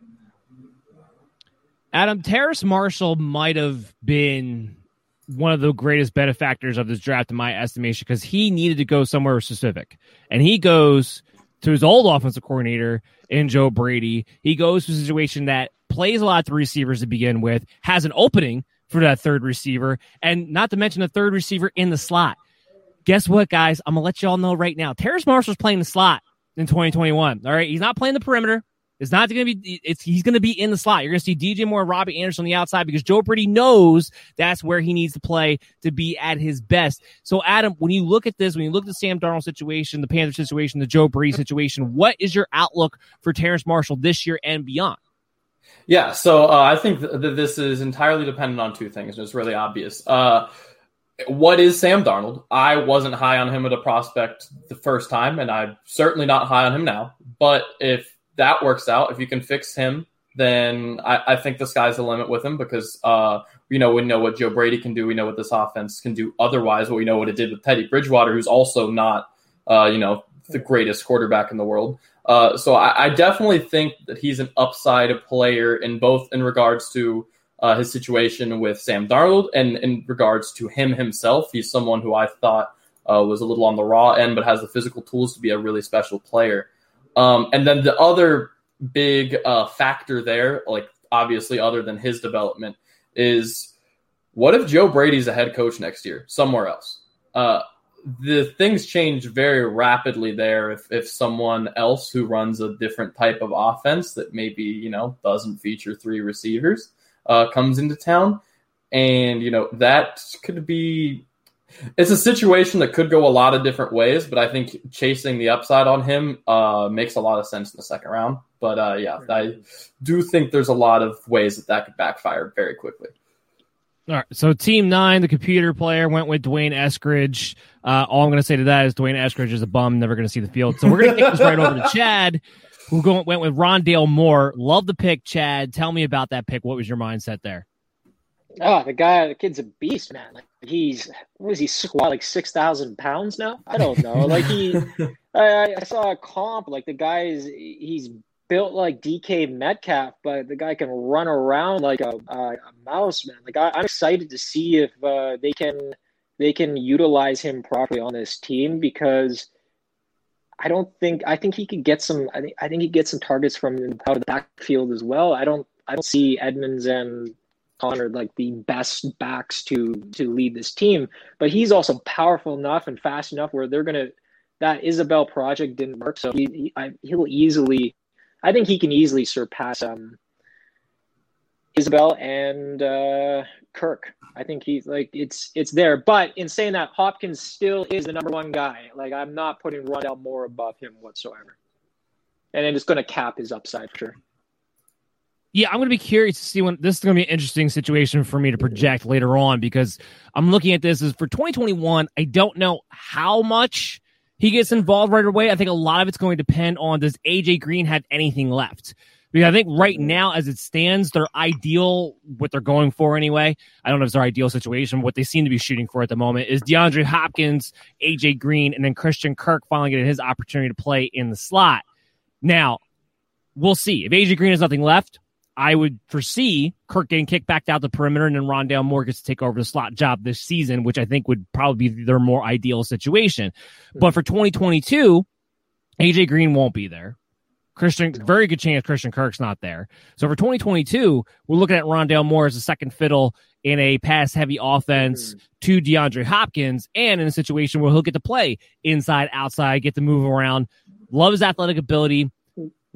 A: Adam Terrace Marshall might have been one of the greatest benefactors of this draft in my estimation because he needed to go somewhere specific. And he goes to his old offensive coordinator in Joe Brady. He goes to a situation that plays a lot of receivers to begin with, has an opening for that third receiver, and not to mention a third receiver in the slot. Guess what, guys? I'm gonna let y'all know right now. Terrace Marshall's playing the slot in 2021. All right, he's not playing the perimeter. It's not going to be. It's he's going to be in the slot. You're going to see DJ Moore, and Robbie Anderson on the outside because Joe Brady knows that's where he needs to play to be at his best. So, Adam, when you look at this, when you look at the Sam Darnold situation, the Panther situation, the Joe Brady situation, what is your outlook for Terrence Marshall this year and beyond?
B: Yeah, so uh, I think that this is entirely dependent on two things. And it's really obvious. Uh, what is Sam Darnold? I wasn't high on him at a prospect the first time, and I'm certainly not high on him now. But if that works out, if you can fix him, then I, I think the sky's the limit with him because uh, you know we know what Joe Brady can do. We know what this offense can do. Otherwise, what we know what it did with Teddy Bridgewater, who's also not uh, you know the greatest quarterback in the world. Uh, so I, I, definitely think that he's an upside player in both in regards to uh, his situation with Sam Darnold and in regards to him himself. He's someone who I thought uh, was a little on the raw end, but has the physical tools to be a really special player. Um, and then the other big uh, factor there, like obviously other than his development, is what if Joe Brady's a head coach next year somewhere else? Uh, the things change very rapidly there if, if someone else who runs a different type of offense that maybe you know doesn't feature three receivers uh, comes into town and you know that could be it's a situation that could go a lot of different ways, but I think chasing the upside on him uh, makes a lot of sense in the second round. But uh, yeah, I do think there's a lot of ways that that could backfire very quickly.
A: All right. So team nine, the computer player went with D'Wayne Eskridge. Uh, all I'm going to say to that is D'Wayne Eskridge is a bum, never going to see the field. So we're going to take this right over to Chad, who go, went with Rondale Moore. Love the pick, Chad. Tell me about that pick. What was your mindset there?
E: Oh, the guy, the kid's a beast, man. Like he's what is he squat like six thousand pounds now? I don't know. Like he, I, I saw a comp. Like the guy is he's built like DK Metcalf, but the guy can run around like a, a, a mouse, man. Like I, am excited to see if uh, they can they can utilize him properly on this team because I don't think I think he could get some. I think I think he gets some targets from out of the backfield as well. I don't I don't see Edmonds and Conner like the best backs to to lead this team, but he's also powerful enough and fast enough where they're gonna. That Isabella project didn't work, so he, he I, he'll easily I think he can easily surpass um, Isabella and uh, Kirk. I think he's like it's it's there. But in saying that, Hopkins still is the number one guy. Like I'm not putting Rondale Moore above him whatsoever. And then it's going to cap his upside for sure.
A: Yeah, I'm going to be curious to see when this is going to be an interesting situation for me to project later on because I'm looking at this as for 2021. I don't know how much he gets involved right away. I think a lot of it's going to depend on does AJ Green have anything left? Because I think right mm-hmm. now, as it stands, their ideal, what they're going for anyway, I don't know if it's their ideal situation. What they seem to be shooting for at the moment is DeAndre Hopkins, AJ Green, and then Christian Kirk finally getting his opportunity to play in the slot. Now, we'll see. If AJ Green has nothing left, I would foresee Kirk getting kicked back out the perimeter and then Rondale Moore gets to take over the slot job this season, which I think would probably be their more ideal situation. Hmm. But for 2022, AJ Green won't be there. Christian, very good chance Christian Kirk's not there. So for 2022, we're looking at Rondale Moore as a second fiddle in a pass heavy offense hmm. to DeAndre Hopkins and in a situation where he'll get to play inside, outside, get to move around. Love his athletic ability.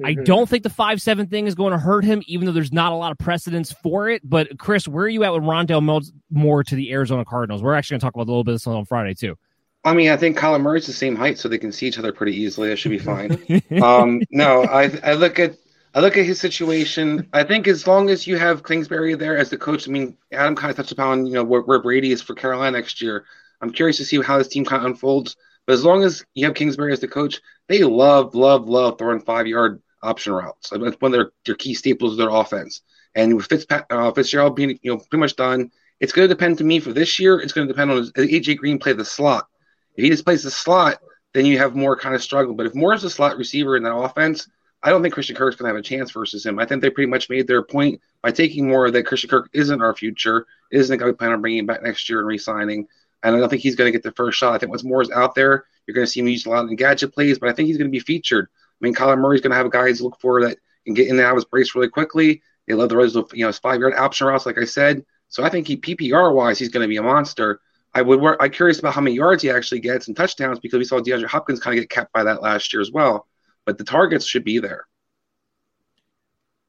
A: I mm-hmm. don't think the five seven thing is going to hurt him, even though there's not a lot of precedence for it. But Chris, where are you at with Rondale Moore to the Arizona Cardinals? We're actually going to talk about a little bit of this on Friday too.
C: I mean, I think Kyler Murray's the same height, so they can see each other pretty easily. That should be fine. um, no, I I look at I look at his situation. I think as long as you have Kingsbury there as the coach, I mean, Adam kind of touched upon you know where, where Brady is for Carolina next year. I'm curious to see how this team kind of unfolds. But as long as you have Kingsbury as the coach, they love, love, love throwing five yard option routes. It's one of their, their key staples of their offense. And with uh, Fitzgerald being you know pretty much done, it's going to depend to me for this year. It's going to depend on AJ Green play the slot. If he just plays the slot, then you have more kind of struggle. But if Moore is a slot receiver in that offense, I don't think Christian Kirk's going to have a chance versus him. I think they pretty much made their point by taking Moore that Christian Kirk isn't our future, isn't going to plan on bringing back next year and re-signing. And I don't think he's going to get the first shot. I think once Moore's out there, you're going to see him use a lot of gadget plays, but I think he's going to be featured. I mean, Kyler Murray's going to have guys look for that can get in and out of his brace really quickly. They love the res of you know his five yard option routes, like I said. So I think he PPR wise, he's going to be a monster. I would. I'm curious about how many yards he actually gets and touchdowns because we saw DeAndre Hopkins kind of get capped by that last year as well. But the targets should be there.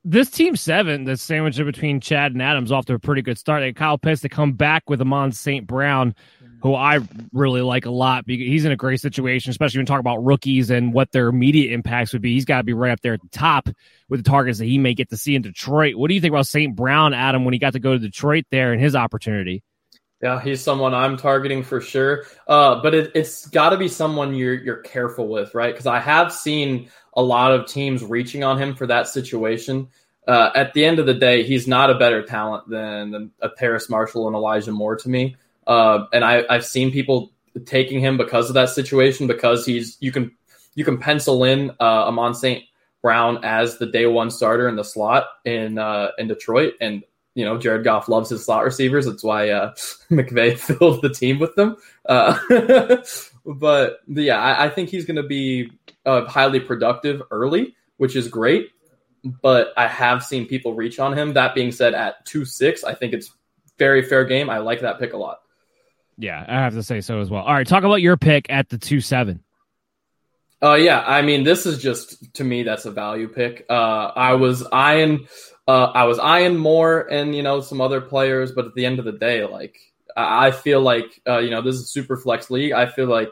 A: This team seven, the sandwiched between Chad and Adams, off to a pretty good start. They Kyle Pitts to come back with Amon St. Brown who I really like a lot he's in a great situation, especially when talk about rookies and what their immediate impacts would be. He's got to be right up there at the top with the targets that he may get to see in Detroit. What do you think about St. Brown, Adam, when he got to go to Detroit there and his opportunity?
B: Yeah, he's someone I'm targeting for sure. Uh, but it, has got to be someone you're you're careful with, right? Because I have seen a lot of teams reaching on him for that situation. Uh, at the end of the day, he's not a better talent than a Terrace Marshall and Elijah Moore to me. Uh, and I, I've seen people taking him because of that situation because he's you can you can pencil in uh, Amon St. Brown as the day one starter in the slot in uh, in Detroit, and you know Jared Goff loves his slot receivers. That's why uh, McVay filled the team with them. Uh, but yeah, I, I think he's going to be uh, highly productive early, which is great. But I have seen people reach on him. That being said, at two six, I think it's very fair game. I like that pick a lot.
A: Yeah, I have to say so as well. All right, talk about your pick at the two seven.
B: Uh, yeah, I mean, this is just to me that's a value pick. Uh, I was eyeing, uh, I was eyeing Moore and you know some other players, but at the end of the day, like I feel like uh, you know this is a super flex league. I feel like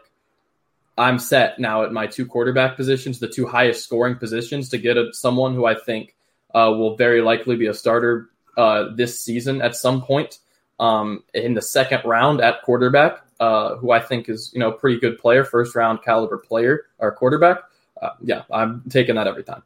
B: I'm set now at my two quarterback positions, the two highest scoring positions, to get a, someone who I think uh, will very likely be a starter uh, this season at some point. Um, in the second round at quarterback, uh, who I think is you know pretty good player, first round caliber player or quarterback. Uh, yeah, I'm taking that every time.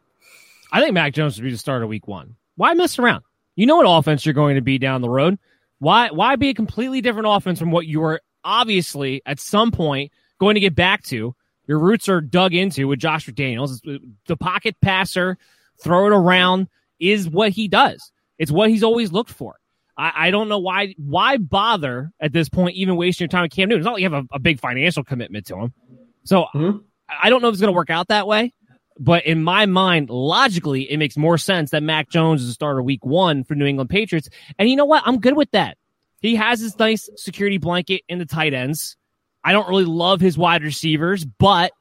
A: I think Mac Jones would be the starter week one. Why mess around? You know what offense you're going to be down the road. Why why be a completely different offense from what you were obviously at some point going to get back to? Your roots are dug into with Josh McDaniels. The pocket passer, throw it around is what he does. It's what he's always looked for. I, I, don't know why why bother at this point even wasting your time with Cam Newton. It's not like you have a, a big financial commitment to him. So mm-hmm. I don't know if it's going to work out that way. But in my mind, logically, it makes more sense that Mac Jones is a starter week one for New England Patriots. And you know what? I'm good with that. He has his nice security blanket in the tight ends. I don't really love his wide receivers, but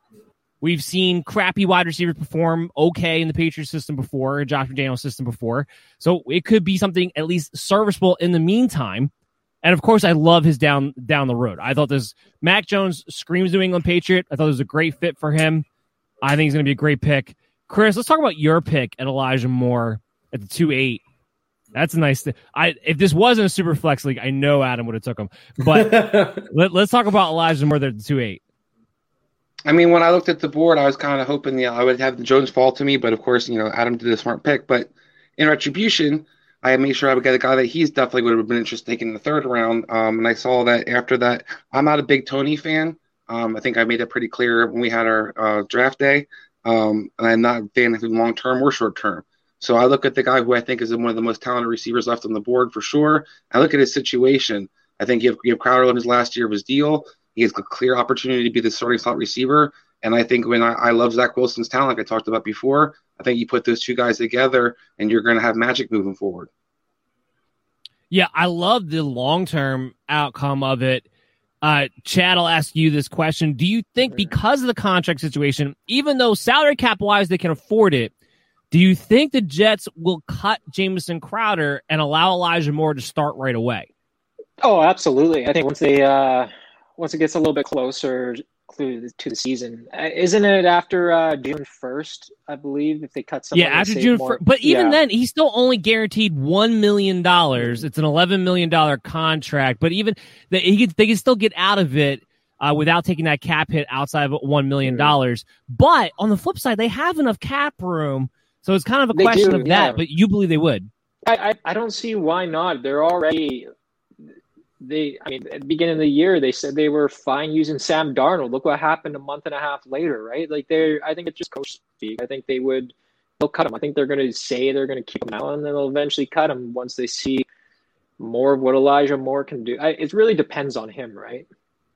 A: we've seen crappy wide receivers perform okay in the Patriots system before, Josh McDaniels system before. So it could be something at least serviceable in the meantime. And of course, I love his down down the road. I thought this Mac Jones screams New England Patriot. I thought it was a great fit for him. I think he's going to be a great pick. Chris, let's talk about your pick at Elijah Moore at the two eight. That's a nice thing. I if this wasn't a super flex league, I know Adam would have took him. But let, us talk about Elijah Moore at the two eight.
C: I mean, when I looked at the board, I was kind of hoping you know, I would have Jones fall to me, but of course, you know, Adam did a smart pick. But in retribution, I made sure I would get a guy that he's definitely would have been interested in taking in the third round. Um, and I saw that after that, I'm not a big Toney fan. Um, I think I made it pretty clear when we had our uh, draft day. Um, and I'm not a fan of him long term or short term. So I look at the guy who I think is one of the most talented receivers left on the board for sure. I look at his situation. I think you have, you have Crowder in his last year of his deal. He has a clear opportunity to be the starting slot receiver. And I think when I, I love Zach Wilson's talent, like I talked about before, I think you put those two guys together and you're going to have magic moving forward.
A: Yeah, I love the long term outcome of it. Uh, Chad, I'll ask you this question. Do you think because of the contract situation, even though salary cap wise they can afford it, do you think the Jets will cut Jamison Crowder and allow Elijah Moore to start right away?
E: Oh, absolutely. I think once they uh, once it gets a little bit closer to the season, uh, isn't it after uh, June first? I believe if they cut some.
A: Yeah, after June first. But even yeah. then, he's still only guaranteed one million dollars. It's an eleven million dollar contract. But even they, he could, they can still get out of it. Uh, without taking that cap hit outside of one million dollars, but on the flip side, they have enough cap room, so it's kind of a they question do, of yeah. that. But you believe they would?
E: I, I, I don't see why not. They're already they I mean at the beginning of the year they said they were fine using Sam Darnold. Look what happened a month and a half later, right? Like they're I think it's just coach speak. I think they would they'll cut him. I think they're gonna say they're gonna keep him out and then they'll eventually cut him once they see more of what Elijah Moore can do. I, it really depends on him, right?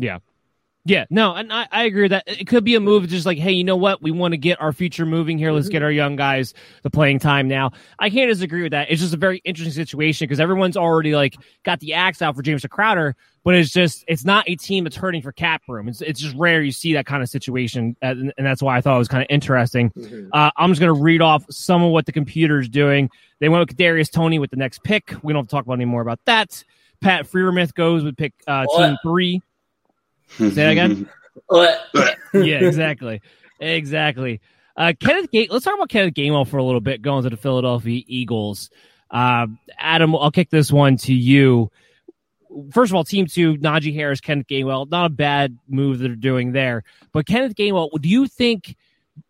A: Yeah. Yeah, no, and I, I agree that. It could be a move just like, hey, you know what? We want to get our future moving here. Let's get our young guys the playing time now. I can't disagree with that. It's just a very interesting situation because everyone's already like got the axe out for James Crowder, but it's just it's not a team that's hurting for cap room. It's it's just rare you see that kind of situation, and, and that's why I thought it was kind of interesting. Mm-hmm. Uh, I'm just gonna read off some of what the computer's doing. They went with Darius Toney with the next pick. We don't have to talk about any more about that. Pat Freiermuth goes with pick uh, team three. Say that again. yeah, exactly, exactly. Uh, Kenneth Gate. Let's talk about Kenneth Gainwell for a little bit. Going to the Philadelphia Eagles. Uh, Adam, I'll kick this one to you. First of all, Team Two, Najee Harris, Kenneth Gainwell. Not a bad move that they're doing there. But Kenneth Gainwell, do you think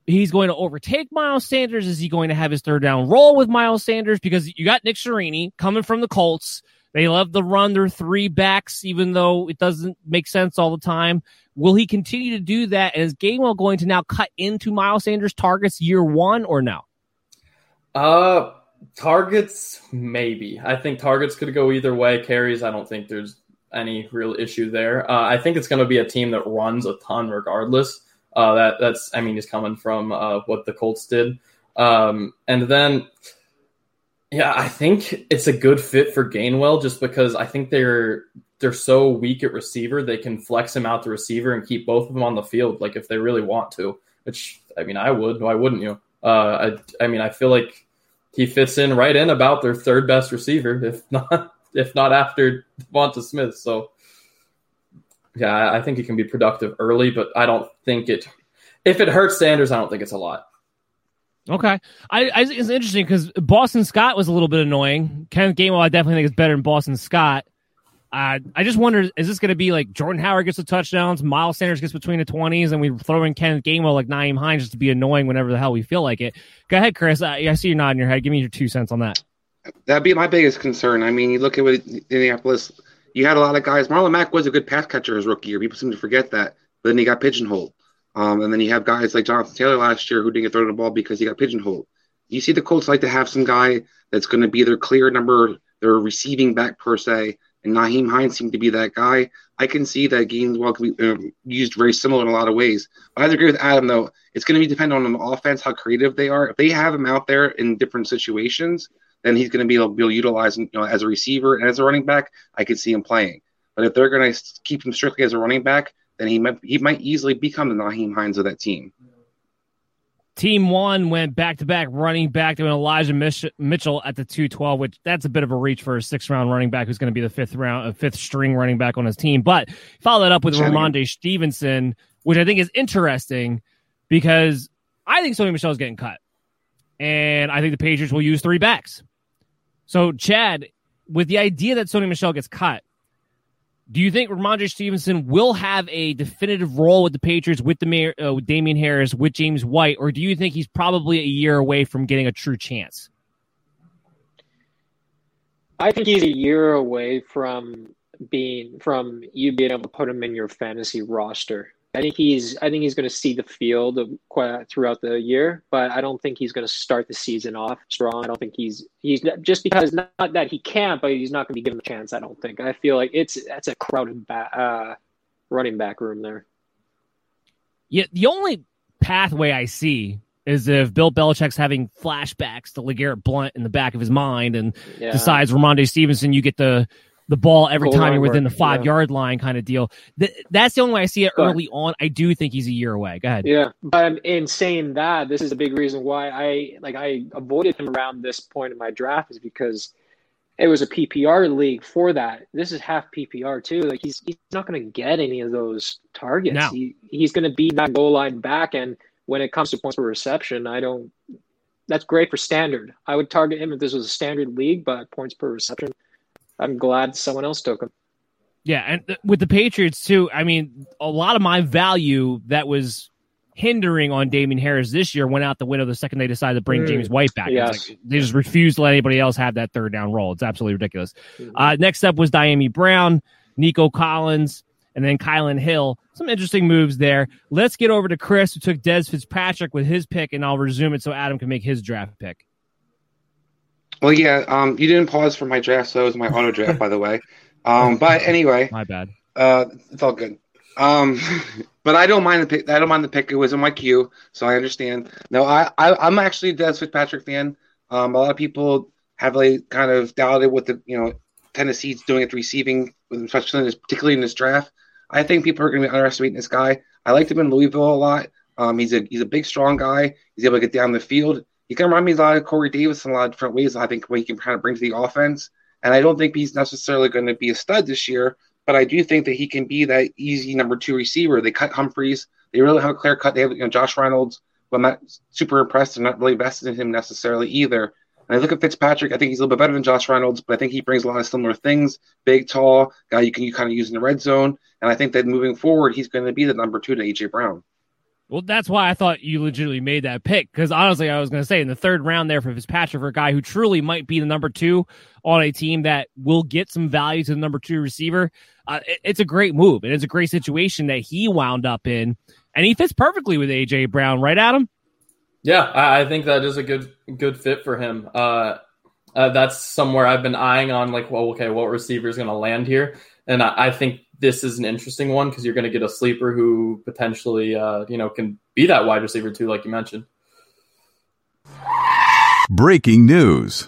A: he's going to overtake Miles Sanders? Is he going to have his third down role with Miles Sanders? Because you got Nick Sirianni coming from the Colts They love to run their three backs, even though it doesn't make sense all the time. Will he continue to do that? And is Gainwell going to now cut into Miles Sanders' targets year one or no?
B: Uh, targets maybe. I think targets could go either way. Carries, I don't think there's any real issue there. Uh, I think it's going to be a team that runs a ton regardless. Uh, that that's I mean he's coming from uh, what the Colts did, um, and then yeah, I think it's a good fit for Gainwell just because I think they're they're so weak at receiver they can flex him out to receiver and keep both of them on the field like if they really want to. Which I mean I would. Why wouldn't you? Uh, I I mean I feel like he fits in right in about their third best receiver, if not if not after Devonta Smith. So yeah, I think he can be productive early, but I don't think it. If it hurts Sanders, I don't think it's a lot.
A: Okay, I, I it's interesting because Boston Scott was a little bit annoying. Kenneth Gainwell, I definitely think is better than Boston Scott. Uh, I just wonder, is this going to be like Jordan Howard gets the touchdowns, Miles Sanders gets between the twenties, and we throw in Kenneth Gainwell like Nyheim Hines just to be annoying whenever the hell we feel like it? Go ahead, Chris. I, I see you nodding your head. Give me your two cents on that.
C: That'd be my biggest concern. I mean, you look at what Indianapolis you had a lot of guys. Marlon Mack was a good pass catcher his rookie year. People seem to forget that. But then he got pigeonholed. Um, and then you have guys like Jonathan Taylor last year who didn't get thrown the ball because he got pigeonholed. You see the Colts like to have some guy that's going to be their clear number, their receiving back per se. And Nyheim Hines seemed to be that guy. I can see that Gainwell can be um, used very similar in a lot of ways. But I agree with Adam, though. It's going to be dependent on the offense, how creative they are. If they have him out there in different situations, then he's going to be able, be able to utilize him you know, as a receiver and as a running back. I could see him playing. But if they're going to keep him strictly as a running back, then he might he might easily become the Nyheim Hines of that team.
A: Team one went back to back running back to Elijah Mitchell at the 212, which that's a bit of a reach for a six round running back who's going to be the fifth round, uh, fifth string running back on his team. But follow that up with Rhamondre Stevenson, which I think is interesting because I think Sony Michel is getting cut. And I think the Patriots will use three backs. So, Chad, with the idea that Sony Michel gets cut, do you think Rhamondre Stevenson will have a definitive role with the Patriots with the uh, with Damien Harris, with James White, or do you think he's probably a year away from getting a true chance?
E: I think he's a year away from being from you being able to put him in your fantasy roster. I think he's I think he's going to see the field quite throughout the year, but I don't think he's going to start the season off strong. I don't think he's he's just because not, not that he can't, but he's not going to be given a chance. I don't think. I feel like it's that's a crowded back, uh, running back room there.
A: Yeah, the only pathway I see is if Bill Belichick's having flashbacks to LeGarrette Blunt in the back of his mind and yeah. decides Rhamondre Stevenson, you get the the ball every time you're within the five yeah. yard line kind of deal. Th- that's the only way I see it but, early on. I do think he's a year away. Go ahead.
E: Yeah, but um, in saying that, this is a big reason why I like I avoided him around this point in my draft is because it was a PPR league for that. This is half PPR too. Like he's he's not going to get any of those targets. No. He, he's going to be that goal line back, and when it comes to points per reception, I don't. That's great for standard. I would target him if this was a standard league, but points per reception I'm glad someone else took him.
A: Yeah, and with the Patriots too, I mean, a lot of my value that was hindering on Damien Harris this year went out the window the second they decided to bring mm, James White back. Yes. Like, they just refused to let anybody else have that third down role. It's absolutely ridiculous. Mm-hmm. Uh, next up was Dyami Brown, Nico Collins, and then Kylin Hill. Some interesting moves there. Let's get over to Chris, who took Dez Fitzpatrick with his pick, and I'll resume it so Adam can make his draft pick.
C: Well, yeah. Um, you didn't pause for my draft, so it was my auto draft, by the way. Um, but anyway,
A: my bad.
C: Uh, it's all good. Um, but I don't mind the pick. I don't mind the pick. It was in my queue, so I understand. No, I, I am actually a Dez Fitzpatrick fan. Um, a lot of people have like kind of doubted what the you know Tennessee's doing at the receiving, especially in this, particularly in this draft. I think people are going to be underestimating this guy. I liked him in Louisville a lot. Um, he's a he's a big, strong guy. He's able to get down the field he can remind me a lot of Corey Davis in a lot of different ways. I think what he can kind of bring to the offense. And I don't think he's necessarily going to be a stud this year, but I do think that he can be that easy number two receiver. They cut Humphries. They really have a clear cut. They have you know, Josh Reynolds. But I'm not super impressed. I'm not really invested in him necessarily either. And I look at Fitzpatrick. I think he's a little bit better than Josh Reynolds, but I think he brings a lot of similar things. Big, tall guy you can you kind of use in the red zone. And I think that moving forward, he's going to be the number two to AJ Brown.
A: Well, that's why I thought you legitimately made that pick. Because honestly, I was going to say in the third round there for Fitzpatrick, for a guy who truly might be the number two on a team that will get some value to the number two receiver, uh, it, it's a great move. And it's a great situation that he wound up in. And he fits perfectly with A.J. Brown, right, Adam?
B: Yeah, I, think that is a good good fit for him. Uh, uh, that's somewhere I've been eyeing on, like, well, okay, what receiver is going to land here? And I, I think this is an interesting one because you're going to get a sleeper who potentially, uh, you know, can be that wide receiver too, like you mentioned.
D: Breaking news.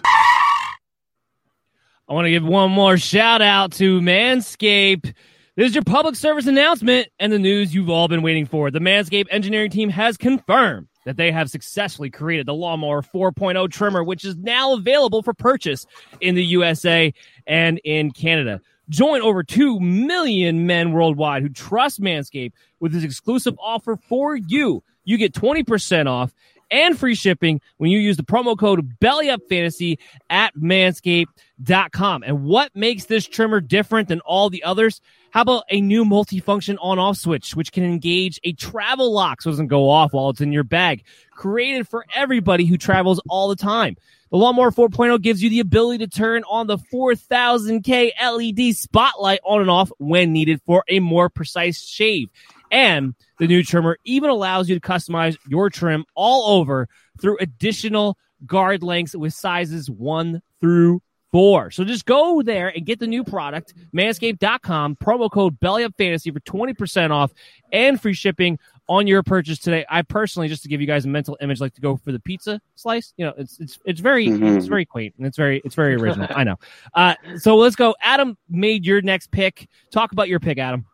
A: I want to give one more shout out to Manscaped. This is your public service announcement and the news you've all been waiting for. The Manscaped engineering team has confirmed that they have successfully created the Lawnmower 4.0 trimmer, which is now available for purchase in the USA and in Canada. Join over 2 million men worldwide who trust Manscaped with this exclusive offer for you. You get 20% off and free shipping when you use the promo code BELLYUPFANTASY at manscaped.com. And what makes this trimmer different than all the others? How about a new multifunction on off switch, which can engage a travel lock so it doesn't go off while it's in your bag? Created for everybody who travels all the time. The Lawnmower 4.0 gives you the ability to turn on the 4000K LED spotlight on and off when needed for a more precise shave. And the new trimmer even allows you to customize your trim all over through additional guard lengths with sizes one through four. So just go there and get the new product, manscaped.com, promo code BellyUpFantasy for 20% off and free shipping on your purchase today. I personally, just to give you guys a mental image, like to go for the pizza slice. You know, it's it's it's very mm-hmm. it's very quaint and it's very it's very original. I know. Uh, so let's go. Adam made your next pick. Talk about your pick, Adam.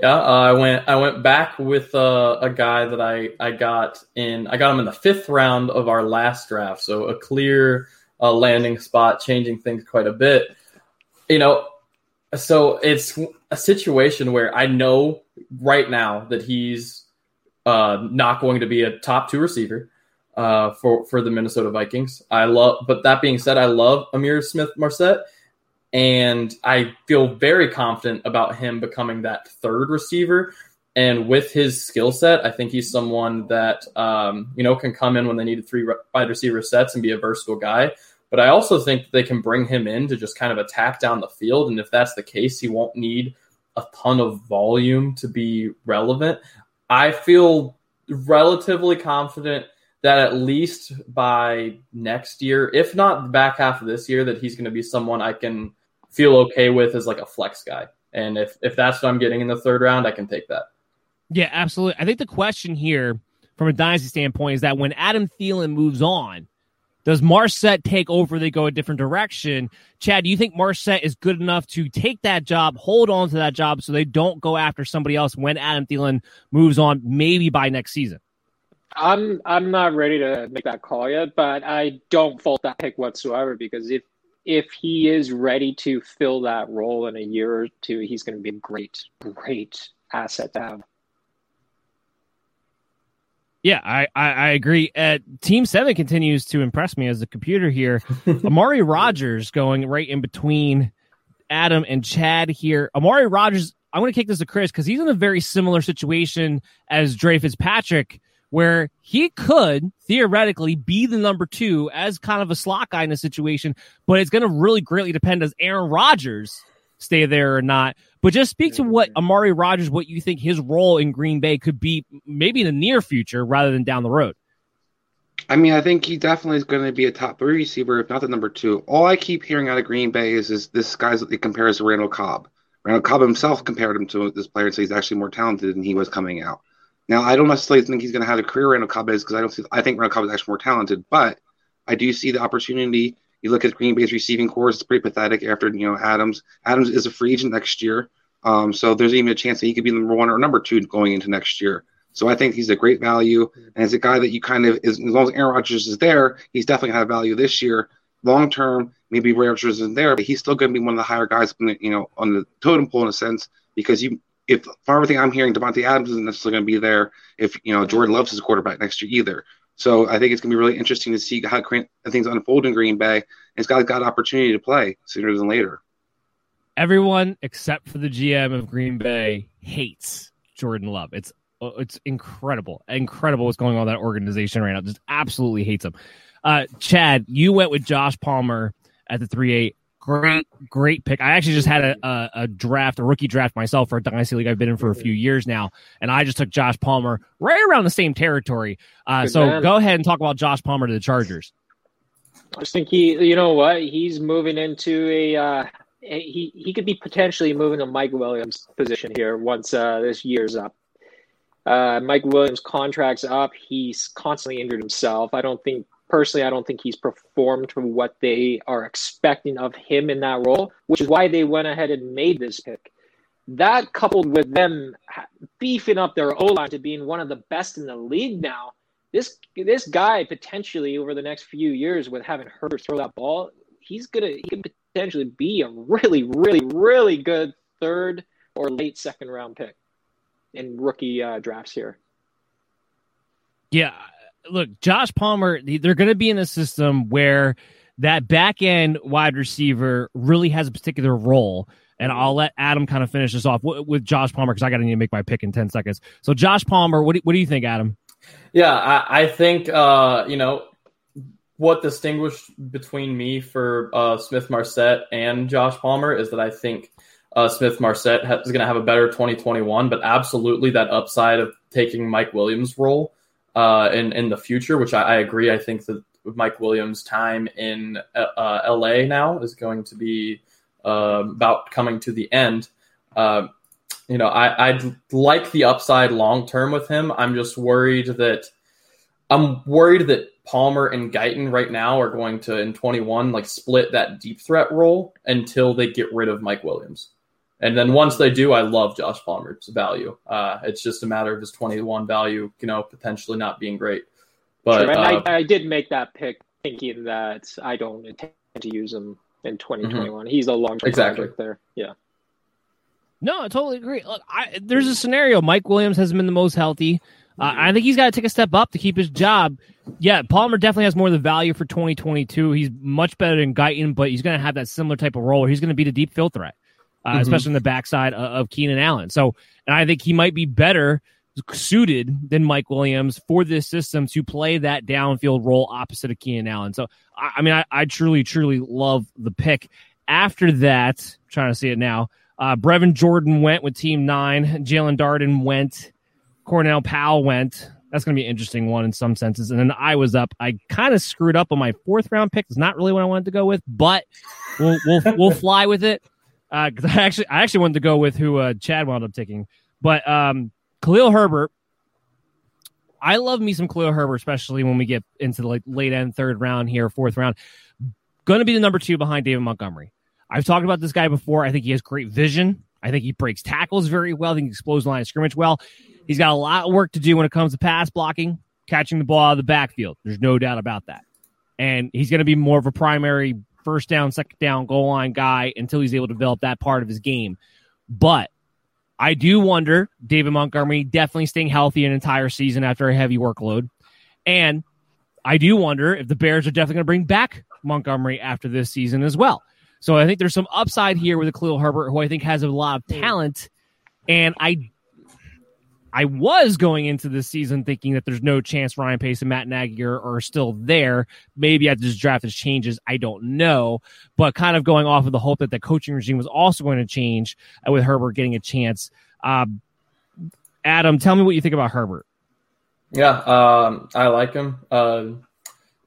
B: Yeah, uh, I went. I went back with uh, a guy that I I got in. I got him in the fifth round of our last draft, so a clear uh, landing spot, changing things quite a bit. You know, so it's a situation where I know right now that he's uh, not going to be a top two receiver uh, for for the Minnesota Vikings. I love, but that being said, I love Ihmir Smith-Marsette and I feel very confident about him becoming that third receiver. And with his skill set, I think he's someone that um, you know can come in when they need three wide receiver sets and be a versatile guy. But I also think they can bring him in to just kind of attack down the field. And if that's the case, he won't need a ton of volume to be relevant. I feel relatively confident that at least by next year, if not the back half of this year, that he's going to be someone I can feel okay with as like a flex guy. And if if that's what I'm getting in the third round, I can take that.
A: Yeah, absolutely. I think the question here from a dynasty standpoint is that when Adam Thielen moves on, does Marsette take over? They go a different direction. Chad, do you think Marsette is good enough to take that job, hold on to that job, so they don't go after somebody else when Adam Thielen moves on, maybe by next season?
E: I'm I'm not ready to make that call yet, but I don't fault that pick whatsoever because if if he is ready to fill that role in a year or two, he's going to be a great, great asset to have.
A: Yeah, I, I, I agree. Uh, Team Seven continues to impress me as a computer here. Amari Rodgers going right in between Adam and Chad here. Amari Rodgers, I'm going to kick this to Chris because he's in a very similar situation as Dre Fitzpatrick where he could theoretically be the number two as kind of a slot guy in a situation, but it's going to really greatly depend as Aaron Rodgers stay there or not. But just speak to what Amari Rodgers, what you think his role in Green Bay could be, maybe in the near future rather than down the road.
C: I mean, I think he definitely is going to be a top three receiver, if not the number two. All I keep hearing out of Green Bay is, is this guy's that he compares to Randall Cobb. Randall Cobb himself compared him to this player and said he's actually more talented than he was coming out. Now, I don't necessarily think he's going to have a career Randall Cobb is because I don't see. I think Randall Cobb is actually more talented, but I do see the opportunity. You look at Green Bay's receiving corps; it's pretty pathetic. After you know Adams, Adams is a free agent next year, um, so there's even a chance that he could be number one or number two going into next year. So I think he's a great value, and as a guy that you kind of is, as long as Aaron Rodgers is there, he's definitely to have value this year. Long term, maybe Rodgers isn't there, but he's still going to be one of the higher guys, you know, on the totem pole in a sense because you if for everything I'm hearing, Davante Adams isn't necessarily going to be there. If you know Jordan Love's his quarterback next year either. So I think it's going to be really interesting to see how things unfold in Green Bay. Guy's got got opportunity to play sooner than later.
A: Everyone except for the GM of Green Bay hates Jordan Love. It's it's incredible, incredible what's going on that organization right now. Just absolutely hates them. Uh, Chad, you went with Josh Palmer at the three eight. Great, great pick. I actually just had a, a, a, draft, a rookie draft myself for a dynasty league I've been in for a few years now, and I just took Josh Palmer right around the same territory. Uh, so man. go ahead and talk about Josh Palmer to the Chargers.
E: I just think he, you know what, he's moving into a. Uh, he he could be potentially moving to Mike Williams' position here once uh, this year's up. Uh, Mike Williams' contract's up. He's constantly injured himself. I don't think personally, I don't think he's performed what they are expecting of him in that role, which is why they went ahead and made this pick. That coupled with them beefing up their O line to being one of the best in the league now, this this guy potentially over the next few years with having Herbert throw that ball, he's gonna he could potentially be a really, really, really good third or late second round pick in rookie uh, drafts here.
A: Yeah, look, Josh Palmer, they're going to be in a system where that back end wide receiver really has a particular role. And I'll let Adam kind of finish this off with Josh Palmer because I got to need to make my pick in 10 seconds. So, Josh Palmer, what do, what do you think, Adam?
B: Yeah, I, I think, uh, you know, what distinguished between me for uh, Smith Marsette and Josh Palmer is that I think uh, Smith Marsette is going to have a better 2021, but absolutely that upside of taking Mike Williams' role uh, in in the future, which I, I agree. I think that Mike Williams' time in uh, LA now is going to be uh, about coming to the end. Uh, you know, I, I'd like the upside long term with him. I'm just worried that I'm worried that Palmer and Guyton right now are going to in 21 like split that deep threat role until they get rid of Mike Williams. And then once they do, I love Josh Palmer's value. Uh, it's just a matter of his 21 value, you know, potentially not being great. But
E: sure, uh, I, I, did make that pick thinking that I don't intend to use him in 2021. Mm-hmm. He's a long term exactly. project there. Yeah.
A: No, I totally agree. Look, I, there's a scenario. Mike Williams hasn't been the most healthy. Uh, I think he's got to take a step up to keep his job. Yeah, Palmer definitely has more of the value for 2022. He's much better than Guyton, but he's going to have that similar type of role where he's going to be the deep field threat uh, mm-hmm. especially in the backside of, of Keenan Allen. So, and I think he might be better suited than Mike Williams for this system to play that downfield role opposite of Keenan Allen. So, I, I mean, I, I, truly, truly love the pick. After that, trying to see it now, uh, Brevin Jordan went with Team Nine. Jaelon Darden went. Cornell Powell went. That's going to be an interesting one in some senses. And then I was up. I kind of screwed up on my fourth round pick. It's not really what I wanted to go with, but we'll we'll we'll fly with it because uh, I actually I actually wanted to go with who uh, Chad wound up taking, but um, Khalil Herbert. I love me some Khalil Herbert, especially when we get into the like late end third round here, fourth round. Going to be the number two behind David Montgomery. I've talked about this guy before. I think he has great vision. I think he breaks tackles very well. I think he explodes line of scrimmage well. He's got a lot of work to do when it comes to pass blocking, catching the ball out of the backfield. There's no doubt about that. And he's going to be more of a primary first down, second down, goal line guy until he's able to develop that part of his game. But I do wonder, David Montgomery definitely staying healthy an entire season after a heavy workload. And I do wonder if the Bears are definitely going to bring back Montgomery after this season as well. So I think there's some upside here with a Khalil Herbert, who I think has a lot of hmm. talent. And I I was going into this season thinking that there's no chance Ryan Pace and Matt Nagy are, are still there. Maybe after this draft has changes, I don't know. But kind of going off of the hope that the coaching regime was also going to change uh, with Herbert getting a chance. Um, Adam, tell me what you think about Herbert.
B: Yeah, um, I like him. Uh,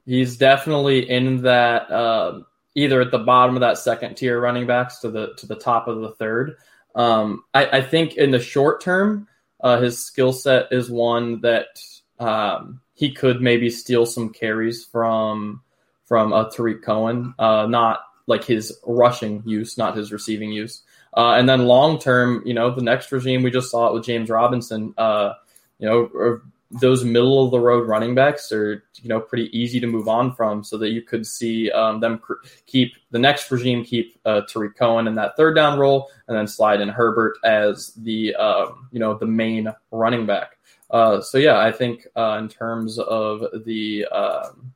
B: he's definitely in that uh, either at the bottom of that second tier running backs to the to the top of the third. Um, I, I think in the short term uh, his skill set is one that um, he could maybe steal some carries from from uh, Tarik Cohen, uh, not like his rushing use, not his receiving use. Uh, and then long term, you know, the next regime we just saw it with James Robinson. Uh, you know, those middle of the road running backs are you know pretty easy to move on from, so that you could see um, them cr- keep the next regime keep uh, Tarik Cohen in that third down role, and then slide in Herbert as the uh, you know the main running back. Uh, so yeah, I think uh, in terms of the um,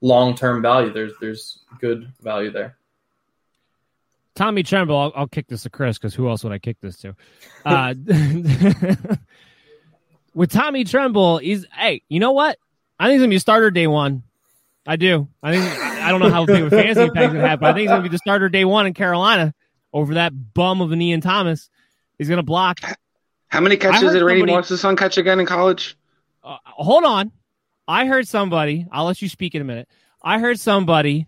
B: long term value, there's there's good value there.
A: Tommy Tremble, I'll, I'll kick this to Chris because who else would I kick this to? With Tommy Tremble, he's hey, you know what? I think he's gonna be a starter day one. I do. I think I don't know how big of a fantasy impact he's gonna have, but I think he's gonna be the starter day one in Carolina over that bum of an Ian Thomas. He's gonna block.
C: How many catches did Randy somebody, Moss's son catch again in college?
A: Uh, hold on. I heard somebody. I'll let you speak in a minute. I heard somebody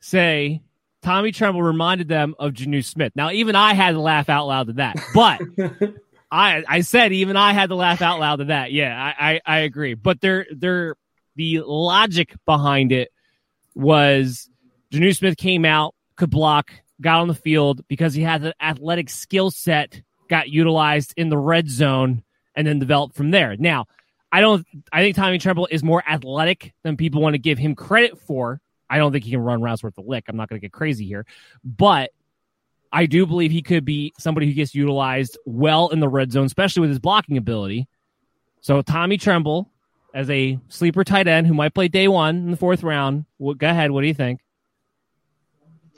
A: say Tommy Tremble reminded them of Jonnu Smith. Now, even I had to laugh out loud to that, but I I said even I had to laugh out loud to that. Yeah, I I, I agree. But they're they're the logic behind it was Jonnu Smith came out, could block, got on the field because he had the athletic skill set, got utilized in the red zone, and then developed from there. Now, I don't. I think Tommy Tremble is more athletic than people want to give him credit for. I don't think he can run routes worth a lick. I'm not going to get crazy here, but I do believe he could be somebody who gets utilized well in the red zone, especially with his blocking ability. So Tommy Tremble as a sleeper tight end who might play day one in the fourth round. Well, go ahead. What do you think?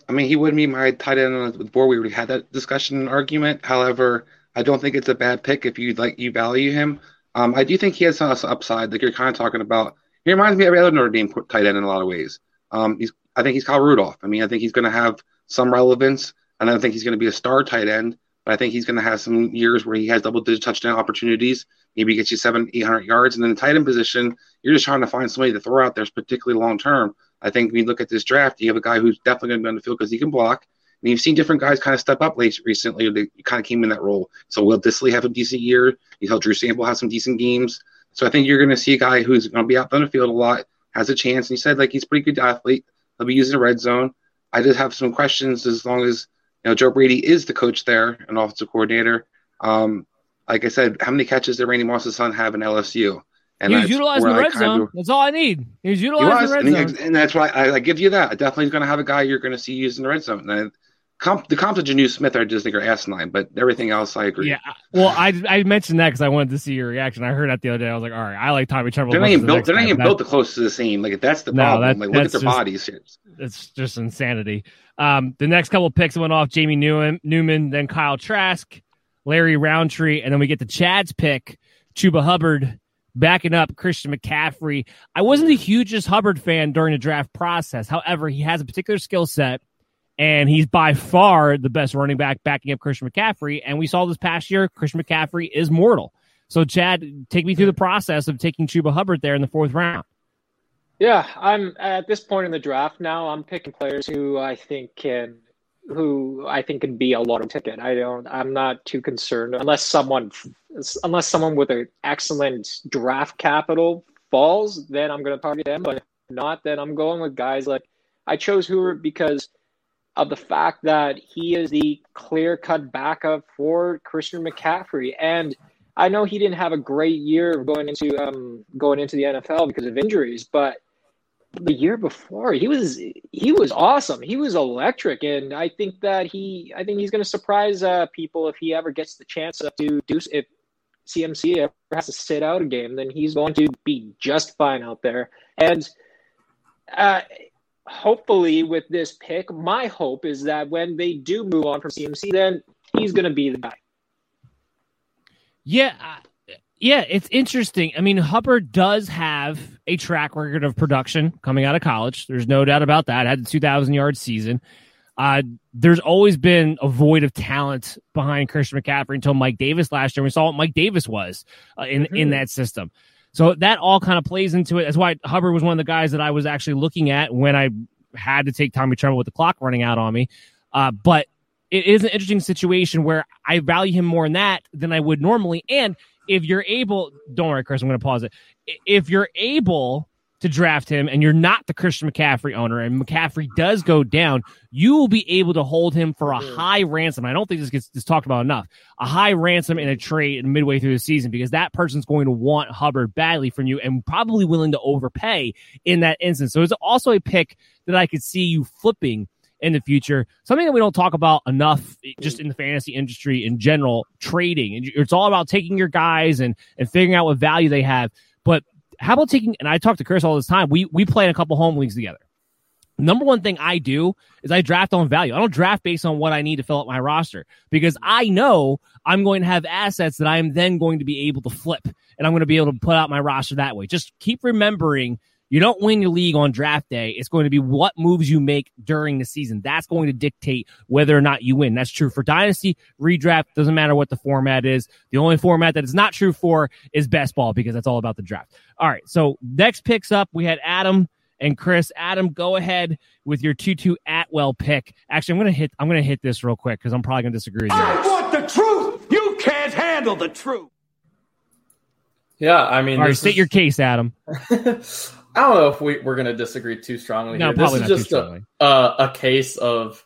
C: I mean, he wouldn't be my tight end on the board. We already had that discussion and argument. However, I don't think it's a bad pick if you like you value him. Um, I do think he has some upside, like you're kind of talking about. He reminds me of every other Notre Dame tight end in a lot of ways. Um, he's, I think he's Kyle Rudolph. I mean, I think he's going to have some relevance, I don't think he's going to be a star tight end. But I think he's going to have some years where he has double-digit touchdown opportunities. Maybe gets you seven, eight hundred yards, and then the tight end position, you're just trying to find somebody to throw out there, particularly long term. I think when you look at this draft, you have a guy who's definitely going to be on the field because he can block. And you've seen different guys kind of step up late recently. They kind of came in that role. So Will Dissly have a decent year. You saw Drew Sample have some decent games. So I think you're going to see a guy who's going to be out on the field a lot, has a chance. And he said like he's a pretty good athlete. He'll be using the red zone. I just have some questions as long as you know Joe Brady is the coach there and offensive coordinator. Um, like I said, how many catches did Randy Moss's son have in LSU?
A: And he was utilizing the red zone. Of, that's all I need. He was utilizing he the red
C: and
A: zone.
C: and that's why I, I, give you that. Definitely going to have a guy you're going to see using the red zone. And comp, the comp to Jonnu Smith, I just think are asinine, but everything else, I agree.
A: Yeah. Well, I, I mentioned that because I wanted to see your reaction. I heard that the other day. I was like, all right, I like Tommy Tremble.
C: They're not even built. They're not even built the close to the same. Like that's the no, problem. That, like look at their just, bodies.
A: It's just insanity. Um, the next couple picks went off Jamie Newman, Newman, then Kyle Trask, Larry Rountree, and then we get the Chad's pick, Chuba Hubbard backing up Christian McCaffrey. I wasn't the hugest Hubbard fan during the draft process. However, he has a particular skill set and he's by far the best running back backing up Christian McCaffrey. And we saw this past year, Christian McCaffrey is mortal. So, Chad, take me through the process of taking Chuba Hubbard there in the fourth round.
E: Yeah, I'm at this point in the draft now. I'm picking players who I think can, who I think can be a lotto ticket. I don't. I'm not too concerned unless someone, unless someone with an excellent draft capital falls, then I'm going to target them. But if not, then I'm going with guys like I chose Hoover because of the fact that he is the clear cut backup for Christian McCaffrey. And I know he didn't have a great year going into um, going into the NFL because of injuries, but the year before he was he was awesome. He was electric, and I think that he I think he's going to surprise uh, people if he ever gets the chance to do if CMC ever has to sit out a game, then he's going to be just fine out there. And uh, hopefully with this pick, my hope is that when they do move on from CMC, then he's going to be the guy.
A: Yeah, yeah, it's interesting. I mean, Hubbard does have a track record of production coming out of college. There's no doubt about that. Had the 2,000 yard season. Uh, there's always been a void of talent behind Christian McCaffrey until Mike Davis last year. We saw what Mike Davis was uh, in mm-hmm. in that system. So that all kind of plays into it. That's why Hubbard was one of the guys that I was actually looking at when I had to take Tommy Tremble with the clock running out on me. Uh, but it is an interesting situation where I value him more in that than I would normally. And if you're able, don't worry, Chris, I'm going to pause it. If you're able to draft him and you're not the Christian McCaffrey owner and McCaffrey does go down, you will be able to hold him for a mm. high ransom. I don't think this gets this talked about enough. A high ransom in a trade midway through the season because that person's going to want Hubbard badly from you and probably willing to overpay in that instance. So it's also a pick that I could see you flipping in the future. Something that we don't talk about enough eh, just mm. in the fantasy industry in general, trading. It's all about taking your guys and and figuring out what value they have. But how about taking? And I talk to Chris all this time. We we play in a couple home leagues together. number one thing I do is I draft on value. I don't draft based on what I need to fill up my roster because I know I'm going to have assets that I am then going to be able to flip and I'm going to be able to put out my roster that way. Just keep remembering you don't win your league on draft day. It's going to be what moves you make during the season. That's going to dictate whether or not you win. That's true for dynasty, redraft, doesn't matter what the format is. The only format that is not true for is best ball because that's all about the draft. All right. So next picks up, we had Adam and Chris. Adam, go ahead with your Tutu Atwell pick. Actually, I'm gonna hit I'm gonna hit this real quick because I'm probably gonna disagree with you.
G: I want the truth. You can't handle the truth.
B: Yeah, I mean,
A: All right, state
B: is-
A: your case, Adam.
B: I don't know if we, we're going to disagree too strongly
A: No,
B: here.
A: probably
B: this is just a, a, a case of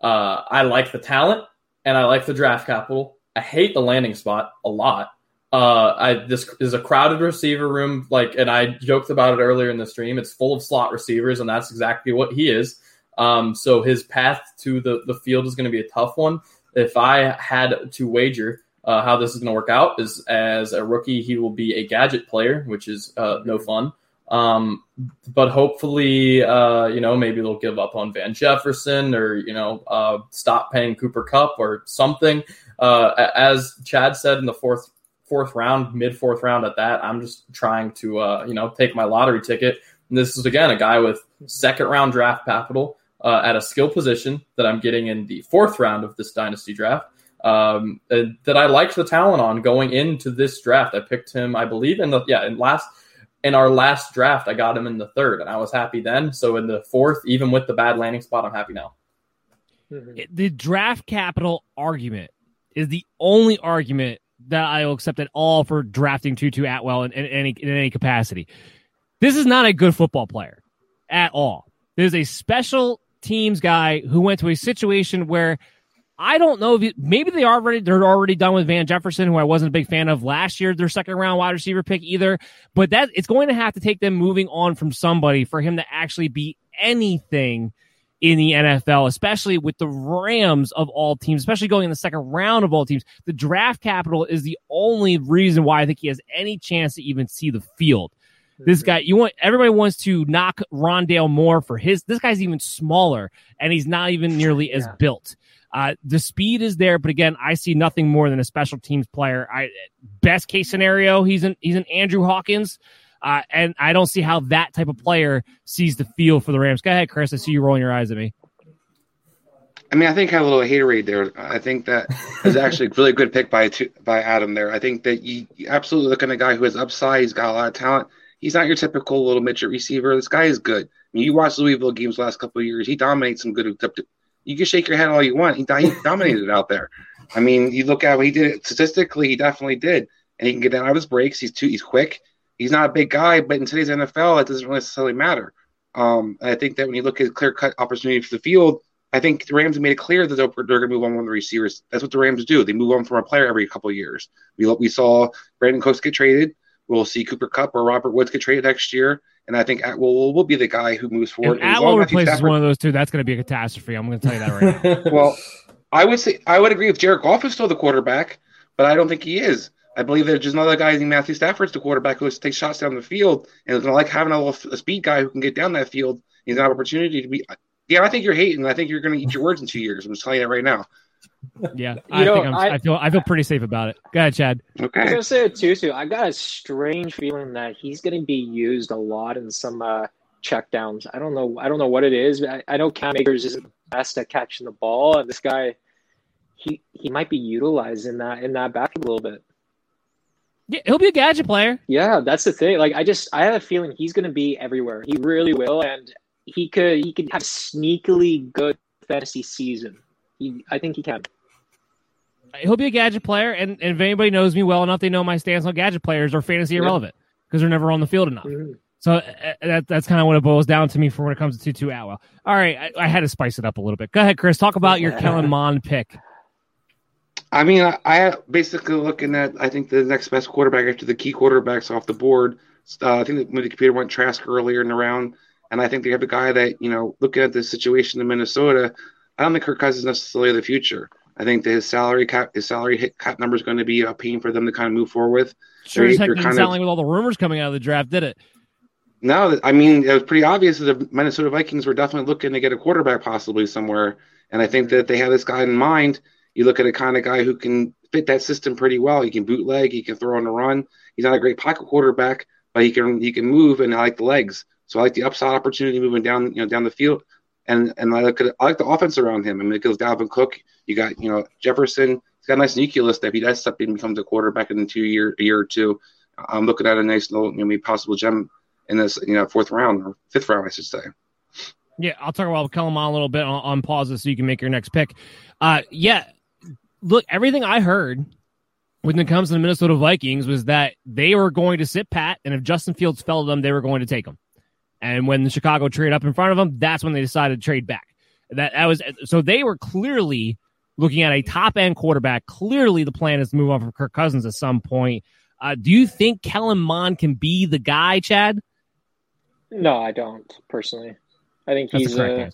B: uh, I like the talent and I like the draft capital. I hate the landing spot a lot. Uh, I this is a crowded receiver room, like, and I joked about it earlier in the stream. It's full of slot receivers, and that's exactly what he is. Um, so his path to the the field is going to be a tough one. If I had to wager uh, how this is going to work out, is as a rookie, he will be a gadget player, which is uh, no fun. Um, but hopefully, uh, you know, maybe they'll give up on Van Jefferson or, you know, uh, stop paying Cooper Kupp or something. Uh, as Chad said in the fourth, fourth round, mid fourth round at that, I'm just trying to, uh, you know, take my lottery ticket. And this is again, a guy with second round draft capital, uh, at a skill position that I'm getting in the fourth round of this dynasty draft. Um, uh, that I liked the talent on going into this draft. I picked him, I believe, in the yeah, in last in our last draft, I got him in the third, and I was happy then. So in the fourth, even with the bad landing spot, I'm happy now.
E: Mhm.
A: The draft capital argument is the only argument that I will accept at all for drafting Tutu Atwell in, in any in any capacity. This is not a good football player at all. There's a special teams guy who went to a situation where I don't know if you, maybe they already they're already done with Van Jefferson, who I wasn't a big fan of last year, their second round wide receiver pick either. But that it's going to have to take them moving on from somebody for him to actually be anything in the NFL, especially with the Rams of all teams, especially going in the second round of all teams. The draft capital is the only reason why I think he has any chance to even see the field. This mm-hmm. guy, you want everybody wants to knock Rondale Moore for his. This guy's even smaller, and he's not even nearly as
E: Yeah.
A: built. Uh, the speed is there, but again, I see nothing more than a special teams player. I best case scenario, he's an he's an Andrew Hawkins, uh, and I don't see how that type of player sees the field for the Rams. Go ahead, Chris. I see you rolling your eyes at me.
C: I mean, I think I have a little haterade there. I think that is actually a really good pick by by Adam there. I think that you, you absolutely looking at a guy who has upside. He's got a lot of talent. He's not your typical little midget receiver. This guy is good. I mean, you watch Louisville games last couple of years. He dominates some good. You can shake your head all you want. He, he dominated out there. I mean, you look at what he did statistically. He definitely did, and he can get out of his breaks. He's too. He's quick. He's not a big guy, but in today's NFL, it doesn't necessarily matter. Um, I think that when you look at clear cut opportunity for the field, I think the Rams made it clear that they're, they're going to move on one of the receivers. That's what the Rams do. They move on from a player every couple of years. We we saw Brandin Cooks get traded. We'll see Cooper Kupp or Robert Woods get traded next year, and I think Atwell will, will be the guy who moves forward.
A: If
C: And
A: Atwell
C: long as Matthew
A: replaces
C: Stafford-
A: one of those two, that's going to be a catastrophe. I'm going to tell you that right now.
C: well, I would say I would agree if Jared Goff is still the quarterback, but I don't think he is. I believe there's just another guy named Matthew Stafford's the quarterback who likes to take shots down the field and is going to like having a, little, a speed guy who can get down that field. He's an opportunity to be. Yeah, I think you're hating. I think you're going to eat your words in two years. I'm just telling you that right now.
A: Yeah, I
E: know,
A: think I'm, I,
E: I-
A: feel I feel pretty safe about it. Go ahead, Chad.
E: I was
C: Okay.
E: gonna say it too. Too. I got a strange feeling that he's gonna be used a lot in some uh, checkdowns. I don't know. I don't know what it is. I, I know Cam Akers isn't the best at catching the ball, and this guy, he he might be utilized in that in that back a little bit.
A: Yeah, he'll be a gadget player.
E: Yeah, that's the thing. Like I just I have a feeling he's gonna be everywhere. He really will, and he could he could have sneakily good fantasy season. He, I think he can.
A: He'll be a gadget player, and, and if anybody knows me well enough, they know my stance on gadget players are fantasy
E: Yeah.
A: irrelevant because they're never on the field enough.
E: Mhm.
A: So uh, that, that's kind of what it boils down to me for when it comes to Tutu Atwell. All right, I, I had to spice it up a little bit. Go ahead, Chris. Talk about your Kellen Mond pick.
C: I mean, I, I basically looking at I think the next best quarterback after the key quarterbacks off the board. Uh, I think that when the computer went Trask earlier in the round, and I think they have a guy that you know looking at the situation in Minnesota. I don't think Kirk Cousins is necessarily the future. I think that his salary cap, his salary hit cap number is going to be a pain for them to kind of move forward with.
A: Sure as heck didn't
C: kind
A: sound
C: of-
A: like with all the rumors coming out of the draft, did it?
C: No, I mean it was pretty obvious that the Minnesota Vikings were definitely looking to get a quarterback possibly somewhere, and I think hmm. that they had this guy in mind. You look at a kind of guy who can fit that system pretty well. He can bootleg, he can throw on the run. He's not a great pocket quarterback, but he can he can move, and I like the legs. So I like the upside opportunity moving down you know down the field, and and I like I like the offense around him. I mean, it goes Dalvin Cook. You got you know Jefferson. He's got a nice nucleus that if he does and becomes a quarterback in two year a year or two, I'm looking at a nice little you know, maybe possible gem in this you know fourth round or fifth round, I should say.
A: Yeah, I'll talk about Kellen Mond a little bit on, on pauses so you can make your next pick. Uh, yeah, look, everything I heard when it comes to the Minnesota Vikings was that they were going to sit pat, and if Justin Fields fell to them, they were going to take him. And when the Chicago trade up in front of them, that's when they decided to trade back. That, that was so they were clearly looking at a top end quarterback. Clearly, the plan is to move on from Kirk Cousins at some point. Uh, do you think Kellen Mond can be the guy, Chad?
E: No, I don't personally. I think That's he's a,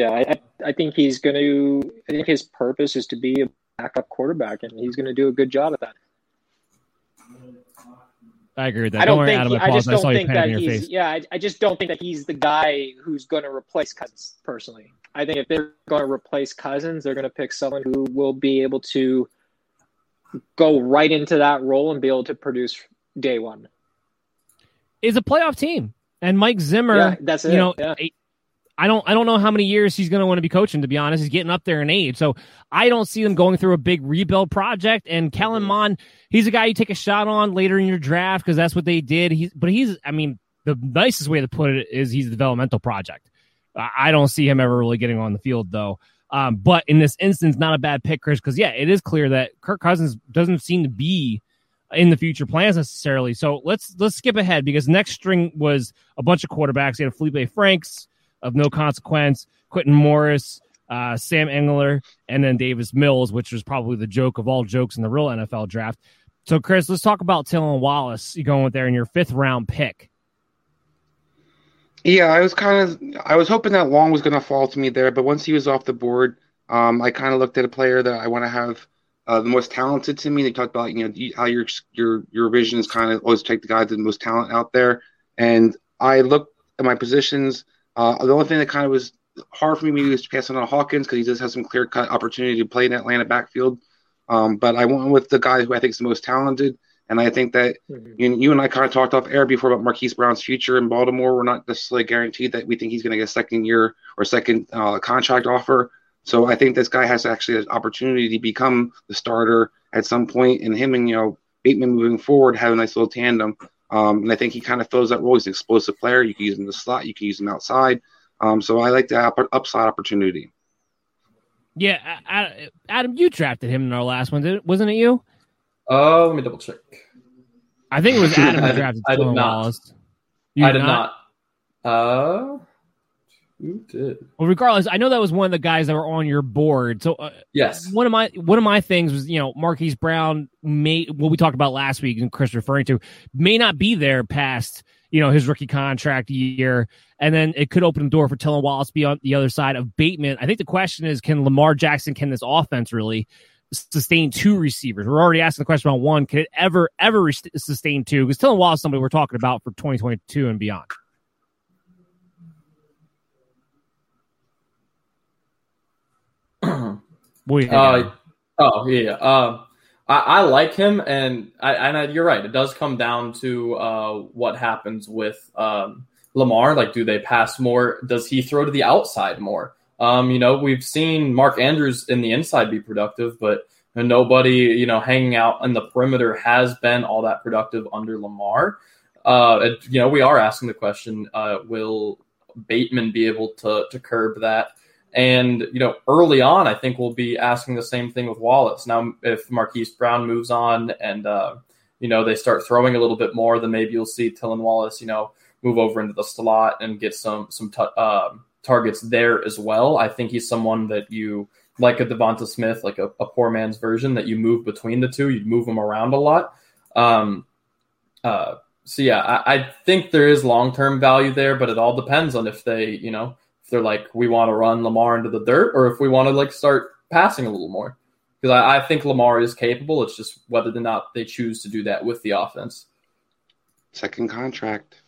E: yeah. I, I think he's going to. I think his purpose is to be a backup quarterback, and he's going to do a good job at that.
A: I agree with that. I don't, don't worry, Adam. He, I just don't
E: I think that he's. Yeah, I, I, just don't think that he's the guy who's going to replace Cousins. Personally, I think if they're going to replace Cousins, they're going to pick someone who will be able to go right into that role and be able to produce day one.
A: Is a playoff team, and Mike Zimmer. Yeah, that's it. You know, yeah. I don't I don't know how many years he's going to want to be coaching. To be honest, he's getting up there in age, so I don't see them going through a big rebuild project. And Kellen Mond, he's a guy you take a shot on later in your draft because that's what they did. He's but he's I mean the nicest way to put it is he's a developmental project. I don't see him ever really getting on the field though. Um, but in this instance, not a bad pick, Chris, because yeah, it is clear that Kirk Cousins doesn't seem to be in the future plans necessarily. So let's let's skip ahead because next string was a bunch of quarterbacks. You had Feleipe Franks, of no consequence, Quintin Morris, uh, Sam Engler, and then Davis Mills, which was probably the joke of all jokes in the real NFL draft. So, Chris, let's talk about Tylan Wallace. You going with there in your fifth round pick?
C: Yeah, I was kind of I was hoping that Long was going to fall to me there, but once he was off the board, um, I kind of looked at a player that I want to have uh, the most talented to me. They talked about you know how your your your vision is kind of always take the guy with the most talent out there, and I looked at my positions uh, the only thing that kind of was hard for me maybe was passing on Hawkins because he does have some clear cut opportunity to play in Atlanta backfield. Um, but I went with the guy who I think is the most talented. And I think that mm-hmm. you, you, and I kind of talked off air before about Marquise Brown's future in Baltimore. We're not necessarily guaranteed that we think he's going to get a second year or second uh, contract offer. So I think this guy has actually an opportunity to become the starter at some point, and him and you know Bateman moving forward have a nice little tandem. Um, and I think he kind of fills that role. He's an explosive player. You can use him in the slot. You can use him outside. Um, so I like the upside opportunity.
A: Yeah, Adam, you drafted him in our last one, did, wasn't it you?
B: Oh, uh, let me double check.
A: I think it was Adam who drafted
B: I did not. Wallace.
A: You
B: I did not. not. Uh, who did?
A: Well, regardless, I know that was one of the guys that were on your board. So, uh,
B: yes,
A: one of my one of my things was you know Marquise Brown may what we talked about last week and Chris referring to may not be there past you know his rookie contract year, and then it could open the door for Tylan Wallace to be on the other side of Bateman. I think the question is, can Lamar Jackson can this offense really? sustain two receivers. We're already asking the question about one. Can it ever, ever sustain two? Because Tylan Wallace is somebody we're talking about for 2022 and beyond.
B: what uh, oh yeah, um, I, I, like him, and I, and I, you're right. It does come down to uh, what happens with um, Lamar. Like, do they pass more? Does he throw to the outside more? Um, you know, we've seen Mark Andrews in the inside be productive, but nobody, you know, hanging out in the perimeter has been all that productive under Lamar. Uh, you know, we are asking the question: uh, Will Bateman be able to to curb that? And, you know, early on, I think we'll be asking the same thing with Wallace. Now, if Marquise Brown moves on and, uh, you know, they start throwing a little bit more, then maybe you'll see Tylan Wallace, you know, move over into the slot and get some, some t- uh, targets there as well. I think he's someone that you, like a Devonta Smith, like a, a, poor man's version, that you move between the two. you'd move them around a lot. Um, uh, so yeah, I, I think there is long term value there, but it all depends on if they, you know, they're like we want to run Lamar into the dirt or if we want to like start passing a little more. Because I, I, think Lamar is capable. It's just whether or not they choose to do that with the offense.
C: Second contract.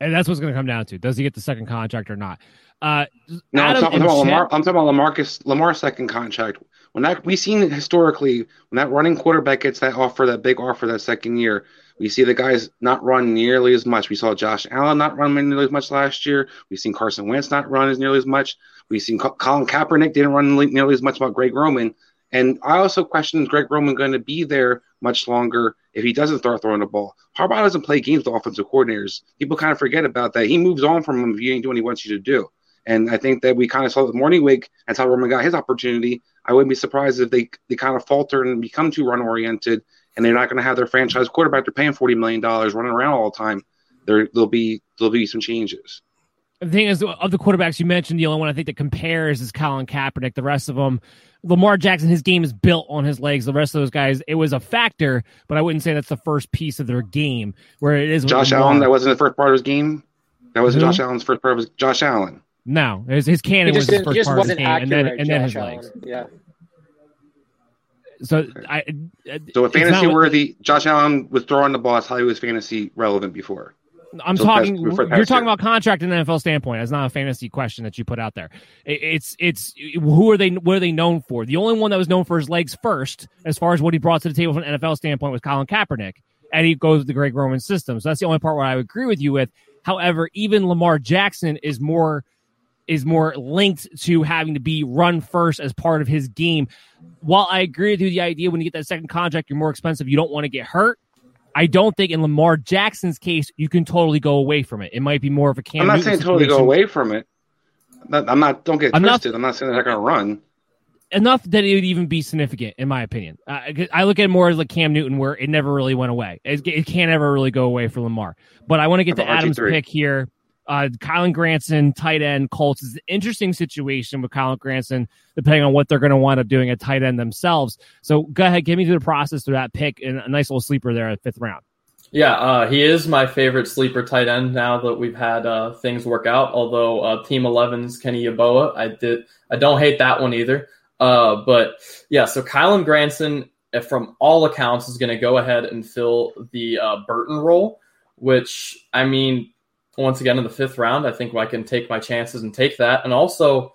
A: And that's what's going to come down to. Does he get the second contract or not? Uh,
C: No, I'm
A: Adam
C: talking, I'm talking about
A: Chad-
C: Lamar. I'm talking about Lamarcus Lamar's second contract. When that we've seen historically, when that running quarterback gets that offer, that big offer, that second year, we see the guys not run nearly as much. We saw Josh Allen not run nearly as much last year. We've seen Carson Wentz not run as nearly as much. We've seen Colin Kaepernick didn't run nearly as much about Greg Roman. And I also question is Greg Roman going to be there much longer if he doesn't start throwing the ball? Harbaugh doesn't play games with offensive coordinators. People kind of forget about that. He moves on from him if you ain't doing what he wants you to do. And I think that we kind of saw the morning week. That's how Roman got his opportunity. I wouldn't be surprised if they, they kind of falter and become too run oriented, and they're not going to have their franchise quarterback. They're paying forty million dollars running around all the time. There there'll be there'll be some changes.
A: The thing is, of the quarterbacks you mentioned, the only one I think that compares is Colin Kaepernick. The rest of them, Lamar Jackson, his game is built on his legs. The rest of those guys, it was a factor, but I wouldn't say that's the first piece of their game. Where it is
C: Josh
A: Lamar.
C: Allen, that wasn't the first part of his game. That wasn't
A: Who?
C: Josh Allen's first part of his Josh Allen.
A: No, his, his cannon was
E: just,
A: his
E: didn't,
A: first part of his game, and then and then his
E: Josh
A: legs.
E: Allen. Yeah.
A: So I,
C: So
A: a
C: fantasy
A: not-
C: worthy, Josh Allen was throwing the ball. That's how he was fantasy relevant before.
A: I'm
C: So
A: talking.
C: that's- for
A: You're
C: past
A: talking about contract in an NFL standpoint. That's not a fantasy question that you put out there. It's it's who are they? What are they known for? The only one that was known for his legs first, as far as what he brought to the table from an NFL standpoint, was Colin Kaepernick, and he goes with the Greg Roman system. So that's the only part where I would agree with you with. However, even Lamar Jackson is more is more linked to having to be run first as part of his game. While I agree with you, the idea when you get that second contract, you're more expensive. You don't want to get hurt. I don't think in Lamar Jackson's case you can totally go away from it. It might be more of a Cam
C: I'm not
A: Newton
C: saying totally go away from it. I'm not, don't get
A: I'm not-
C: twisted. I'm not saying they're not going to run.
A: enough that it would even be significant, in my opinion. Uh, I look at it more as like Cam Newton, where it never really went away. It, it can't ever really go away for Lamar. But I want to get to Adam's
C: RG3?
A: pick here. Uh, Kylen Granson, tight end, Colts is an interesting situation with Kylen Granson, depending on what they're going to wind up doing at tight end themselves. So go ahead, get me through the process through that pick and a nice little sleeper there at fifth round.
B: Yeah, uh, he is my favorite sleeper tight end now that we've had uh, things work out. Although uh, Team 11's Kenny Yeboah, I did I don't hate that one either. Uh, but yeah, so Kylan Granson, from all accounts, is going to go ahead and fill the uh, Burton role. Which I mean, once again in the fifth round, I think I can take my chances and take that. And also,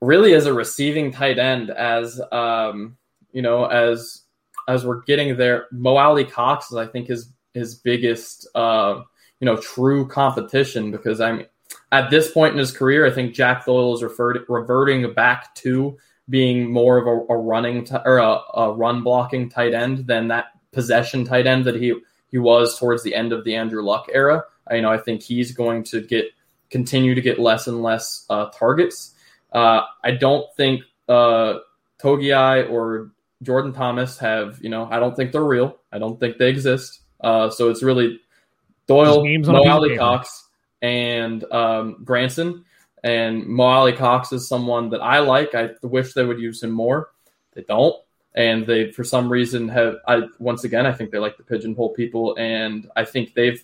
B: really as a receiving tight end, as um, you know, as as we're getting there, Mo Alie-Cox is I think his his biggest uh, you know true competition because I'm at this point in his career, I think Jack Doyle is referred, reverting back to being more of a, a running t- or a, a run blocking tight end than that possession tight end that he he was towards the end of the Andrew Luck era. I, you know, I think he's going to get continue to get less and less uh, targets. Uh, I don't think uh, Togiai or Jordan Thomas have, you know, I don't think they're real. I don't think they exist. Uh, so it's really Doyle, Mo Ali. Cox, and um, Granson. And Mo Cox is someone that I like. I wish they would use him more. They don't, and they for some reason have. I once again, I think they like to pigeonhole people, and I think they've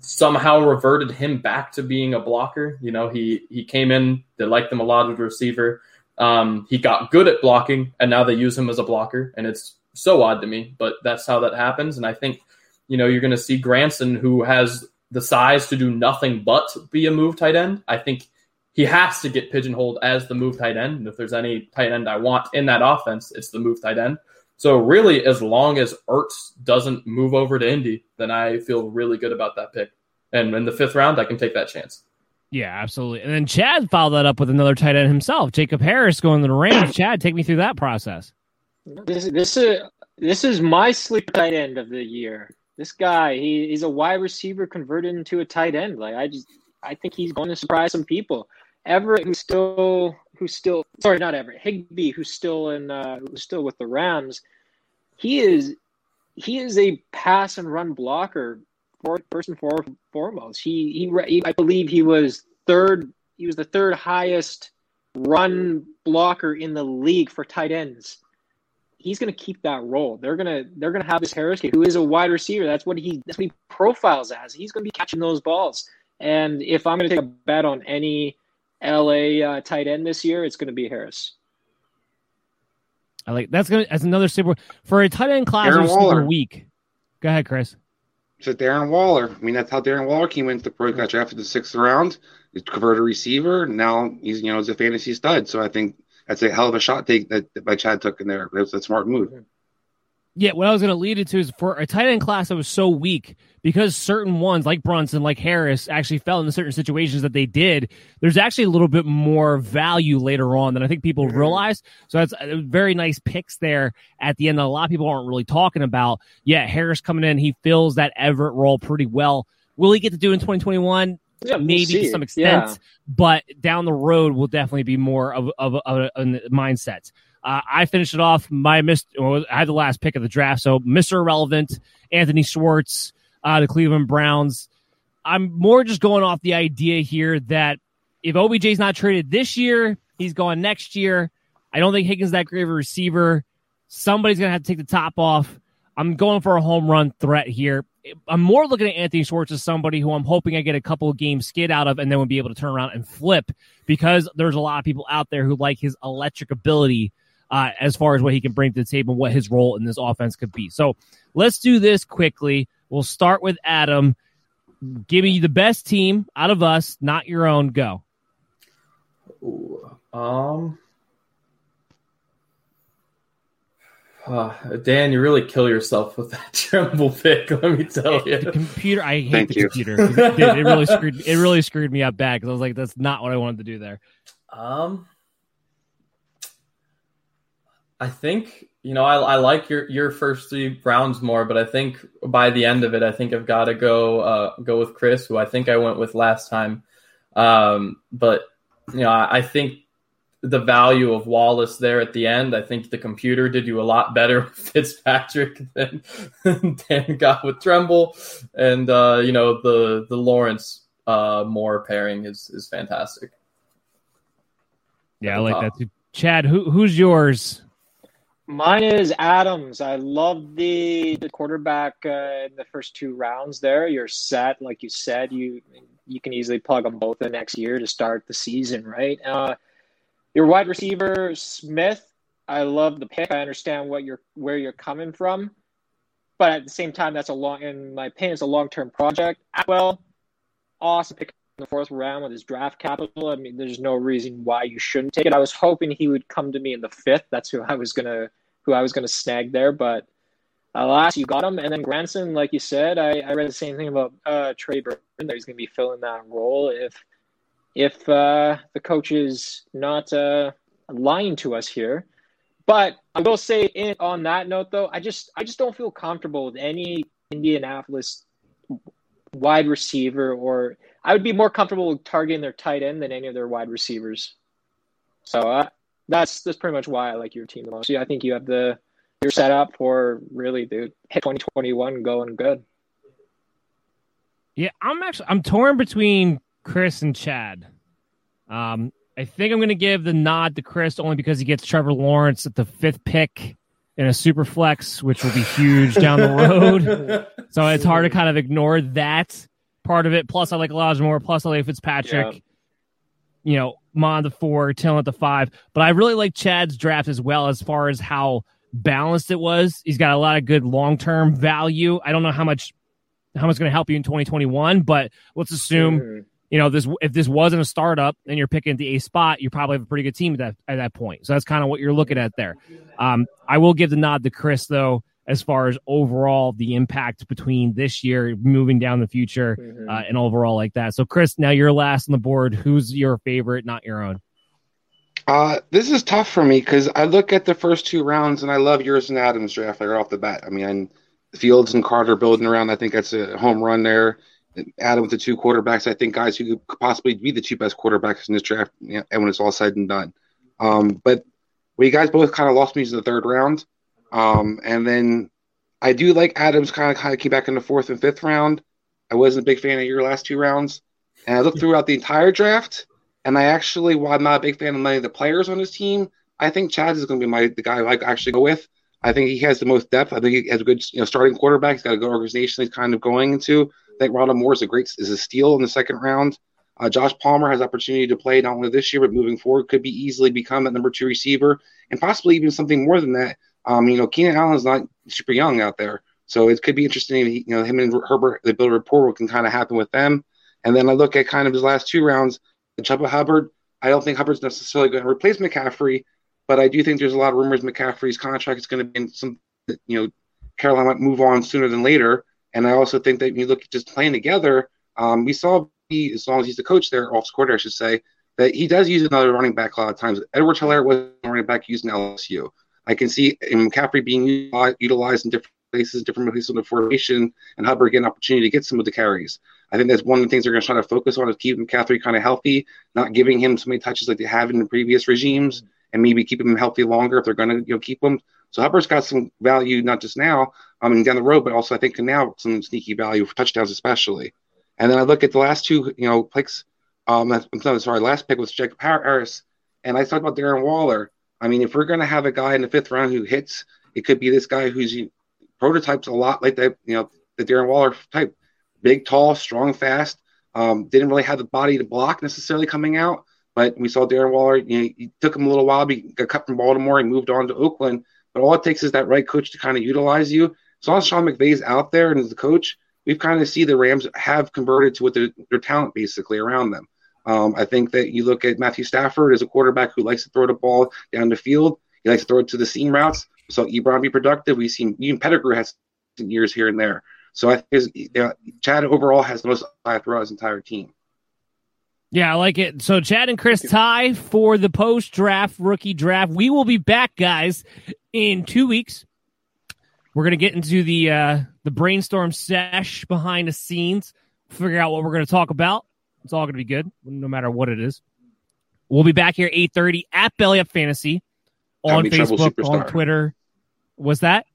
B: somehow reverted him back to being a blocker. You know, he he came in, they liked him a lot as a receiver. Um, he got good at blocking, and now they use him as a blocker, and it's so odd to me, but that's how that happens. And I think, you know, you're going to see Granson, who has the size to do nothing but be a move tight end. I think he has to get pigeonholed as the move tight end. And if there's any tight end I want in that offense, it's the move tight end. So really, as long as Ertz doesn't move over to Indy, then I feel really good about that pick. And in the fifth round, I can take that chance.
A: Yeah, absolutely. And then Chad followed that up with another tight end himself, Jacob Harris going to the Rams. Chad, take me through that process.
E: This this is this is my sleeper tight end of the year. This guy, he, he's a wide receiver converted into a tight end. Like I just, I think he's going to surprise some people. Everett, who's still, who's still, sorry, not Everett, Higbee, who's still in, uh, who's still with the Rams. He is, he is a pass and run blocker. For, first and foremost, he, he, he, I believe he was third. He was the third highest run blocker in the league for tight ends he's going to keep that role. They're going to they're going to have this Harris kid who is a wide receiver. That's what he that's what he profiles as. He's going to be catching those balls. And if I'm going to take a bet on any LA uh, tight end this year, it's going to be Harris.
A: I like that's gonna that's another super for a tight end class
C: Aaron
A: or super
C: Waller.
A: week. Go ahead, Chris.
C: to Darren Waller. I mean, that's how Darren Waller came into the pro. He got drafted in the sixth round. He's converted receiver. Now he's you know he's a fantasy stud. So I think that's a hell of a shot take that, that by Chad took in there. It was a smart move.
A: Yeah, what I was going to lead it to is for a tight end class that was so weak because certain ones like Brunson, like Harris, actually fell into certain situations that they did. There's actually a little bit more value later on than I think people mm-hmm. realize. So that's very nice picks there at the end that a lot of people aren't really talking about. Yeah, Harris coming in, he fills that Everett role pretty well. Will he get to do in 2021? Yeah, maybe we'll to some extent, yeah. but down the road will definitely be more of, of, of a, a mindset. Uh, I finished it off. My missed. Well, I had the last pick of the draft, so Mr. Irrelevant, Anthony Schwartz, uh, the Cleveland Browns. I'm more just going off the idea here that if OBJ's not traded this year, he's gone next year. I don't think Higgins that great of a receiver. Somebody's gonna have to take the top off. I'm going for a home run threat here. I'm more looking at Anthony Schwartz as somebody who I'm hoping I get a couple of games skid out of and then would be able to turn around and flip because there's a lot of people out there who like his electric ability uh, as far as what he can bring to the table and what his role in this offense could be. So let's do this quickly. We'll start with Adam. Give me the best team out of us, not your own. Go.
B: Ooh, um. Uh, Dan, you really kill yourself with that Tremble pick. Let me tell you.
A: The computer, I hate Thank the you. computer. It, it, really screwed. It really screwed me up bad because I was like, "That's not what I wanted to do there."
B: Um, I think you know I, I like your your first three rounds more, but I think by the end of it, I think I've got to go uh, go with Chris, who I think I went with last time. Um, but you know, I, I think the value of Wallace there at the end. I think the computer did you a lot better with Fitzpatrick than Dan got with Tremble, and uh, you know the the Lawrence uh, Moore pairing is is fantastic.
A: Yeah, I like that too. Chad, who who's yours?
E: Mine is Adams. I love the the quarterback uh, in the first two rounds. There, you're set. Like you said, you you can easily plug them both the next year to start the season, right? Uh, your wide receiver Smith. I love the pick. I understand what you're where you're coming from, but at the same time, that's a long. In my opinion, it's a long term project. Well, awesome pick in the fourth round with his draft capital. I mean, there's no reason why you shouldn't take it. I was hoping he would come to me in the fifth. That's who I was gonna who I was going to snag there, but alas, you got him. And then Granson, like you said, I, I read the same thing about uh, Trey Burton that he's going to be filling that role if if uh, the coach is not uh, lying to us here. But I will say, in, on that note, though, I just I just don't feel comfortable with any Indianapolis wide receiver, or I would be more comfortable targeting their tight end than any of their wide receivers. So uh, that's that's pretty much why I like your team the most. Yeah, I think you have the you're set up for really dude hit 2021 going good.
A: Yeah, I'm actually I'm torn between Chris and Chad. Um, I think I'm going to give the nod to Chris only because he gets Trevor Lawrence at the fifth pick in a super flex, which will be huge down the road. so it's hard to kind of ignore that part of it. Plus, I like Elijah Moore. Plus, I like Fitzpatrick. Yeah. You know, Mon the four, Till at the five. But I really like Chad's draft as well as far as how balanced it was. He's got a lot of good long term value. I don't know how much how much going to help you in 2021, but let's assume mm-hmm. you know this if this wasn't a startup and you're picking the A spot, you probably have a pretty good team at that at that point. So that's kind of what you're looking at there. Um, I will give the nod to Chris though as far as overall the impact between this year moving down the future mm-hmm. uh, and overall like that. So, Chris, now you're last on the board. Who's your favorite, not your own?
C: Uh, this is tough for me because I look at the first two rounds and I love yours and Adams draft right off the bat. I mean, Fields and Carter building around. I think that's a home run there. Adam with the two quarterbacks. I think guys who could possibly be the two best quarterbacks in this draft, and when it's all said and done. Um, but we guys both kind of lost me to the third round. Um, and then I do like Adams kind of kind of came back in the fourth and fifth round. I wasn't a big fan of your last two rounds. And I looked throughout the entire draft, and I actually, while I'm not a big fan of many of the players on his team, I think Chad is going to be my the guy I actually go with. I think he has the most depth. I think he has a good you know starting quarterback. He's got a good organization. He's kind of going into. I think Rondale Moore is a great is a steal in the second round. Uh, Josh Palmer has opportunity to play not only this year but moving forward could be easily become that number two receiver and possibly even something more than that um, you know, Keenan Allen's not super young out there. So it could be interesting. You know, him and Herbert, they build a rapport, what can kind of happen with them. And then I look at kind of his last two rounds. The Chuba Hubbard, I don't think Hubbard's necessarily going to replace McCaffrey, but I do think there's a lot of rumors McCaffrey's contract is going to be in some, you know, Carolina might move on sooner than later. And I also think that when you look at just playing together, um, we saw he, as long as he's the coach there, off quarter, I should say, that he does use another running back a lot of times. Edward Helaire was a running back using LSU. I can see McCaffrey being utilized in different places, different places of the formation, and Hubbard get an opportunity to get some of the carries. I think that's one of the things they're going to try to focus on is keeping McCaffrey kind of healthy, not giving him so many touches like they have in the previous regimes, and maybe keeping him healthy longer if they're going to you know keep him. So Hubbard's got some value not just now, I mean down the road, but also I think now some sneaky value for touchdowns especially. And then I look at the last two, you know, picks. Um, I'm sorry, last pick was Jacob Harris, and I talked about Darren Waller. I mean, if we're going to have a guy in the fifth round who hits, it could be this guy who's prototypes a lot like that, you know, the Darren Waller type, big, tall, strong, fast. Um, didn't really have the body to block necessarily coming out, but we saw Darren Waller. You know, it took him a little while. He got cut from Baltimore. He moved on to Oakland. But all it takes is that right coach to kind of utilize you. As long as Sean McVay's out there and is the coach, we've kind of see the Rams have converted to what their, their talent basically around them. Um, I think that you look at Matthew Stafford as a quarterback who likes to throw the ball down the field. He likes to throw it to the seam routes. So Ebron be productive. We've seen even Pettigrew has years here and there. So I think you know, Chad overall has the most high throughout his entire team.
A: Yeah, I like it. So Chad and Chris tie for the post draft rookie draft. We will be back, guys, in two weeks. We're gonna get into the uh the brainstorm sesh behind the scenes, figure out what we're gonna talk about. It's all gonna be good, no matter what it is. We'll be back here eight thirty at Belly Up Fantasy on Facebook, on Twitter. Was that?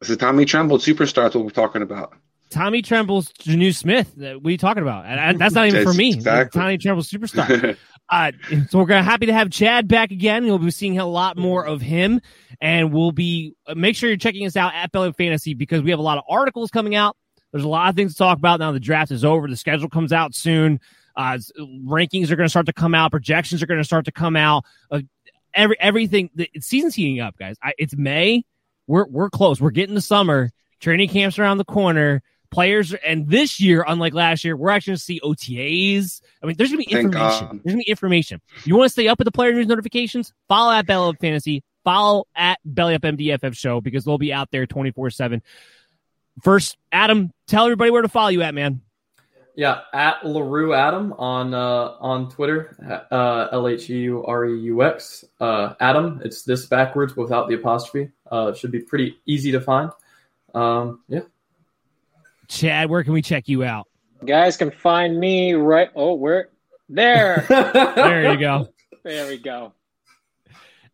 C: This is Tommy Tremble, superstar. That's what we're talking about.
A: Tommy Tremble's Jonnu Smith. What are you talking about? And that's not even for me. Exactly. Tommy Tremble, superstar. uh, so we're gonna happy to have Chad back again. We'll be seeing a lot more of him, and we'll be uh, make sure you're checking us out at Belly Up Fantasy because we have a lot of articles coming out. There's a lot of things to talk about now. The draft is over. The schedule comes out soon. Uh, rankings are going to start to come out. Projections are going to start to come out. Uh, every everything. The season's heating up, guys. I, it's May we're we're close. We're getting to summer. Training camps around the corner. Players and this year, unlike last year, we're actually going to see OTAs. I mean, there's going to be information. There's going to be information. You want to stay up with the player news notifications? Follow at Belly Up Fantasy. Follow at Belly Up MDFF Show because they'll be out there 24 seven. First, Adam, tell everybody where to follow you at, man.
B: Yeah, at Lhureux Adam on uh, on Twitter, uh, L H U R E U X. Uh, Adam, it's this backwards without the apostrophe. Uh, it should be pretty easy to find. Um, yeah.
A: Chad, where can we check you out?
E: guys can find me right. Oh, where? There.
A: there you go.
E: There we go.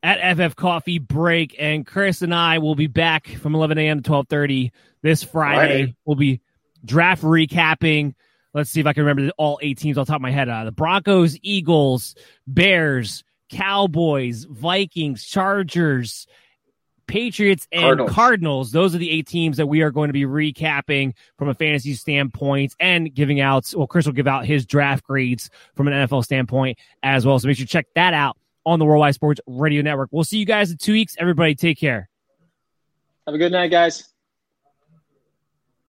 A: At FF Coffee Break, and Chris and I will be back from 11 a.m. to 12:30 this Friday. Friday. We'll be draft recapping Let's see if I can remember all eight teams off the top of my head. Uh, the Broncos, Eagles, Bears, Cowboys, Vikings, Chargers, Patriots, and Cardinals. Cardinals. Those are the eight teams that we are going to be recapping from a fantasy standpoint and giving out. Well, Chris will give out his draft grades from an NFL standpoint as well. So make sure you check that out on the Worldwide Sports Radio Network. We'll see you guys in two weeks. Everybody, take care.
E: Have a good night, guys.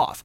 F: OFF.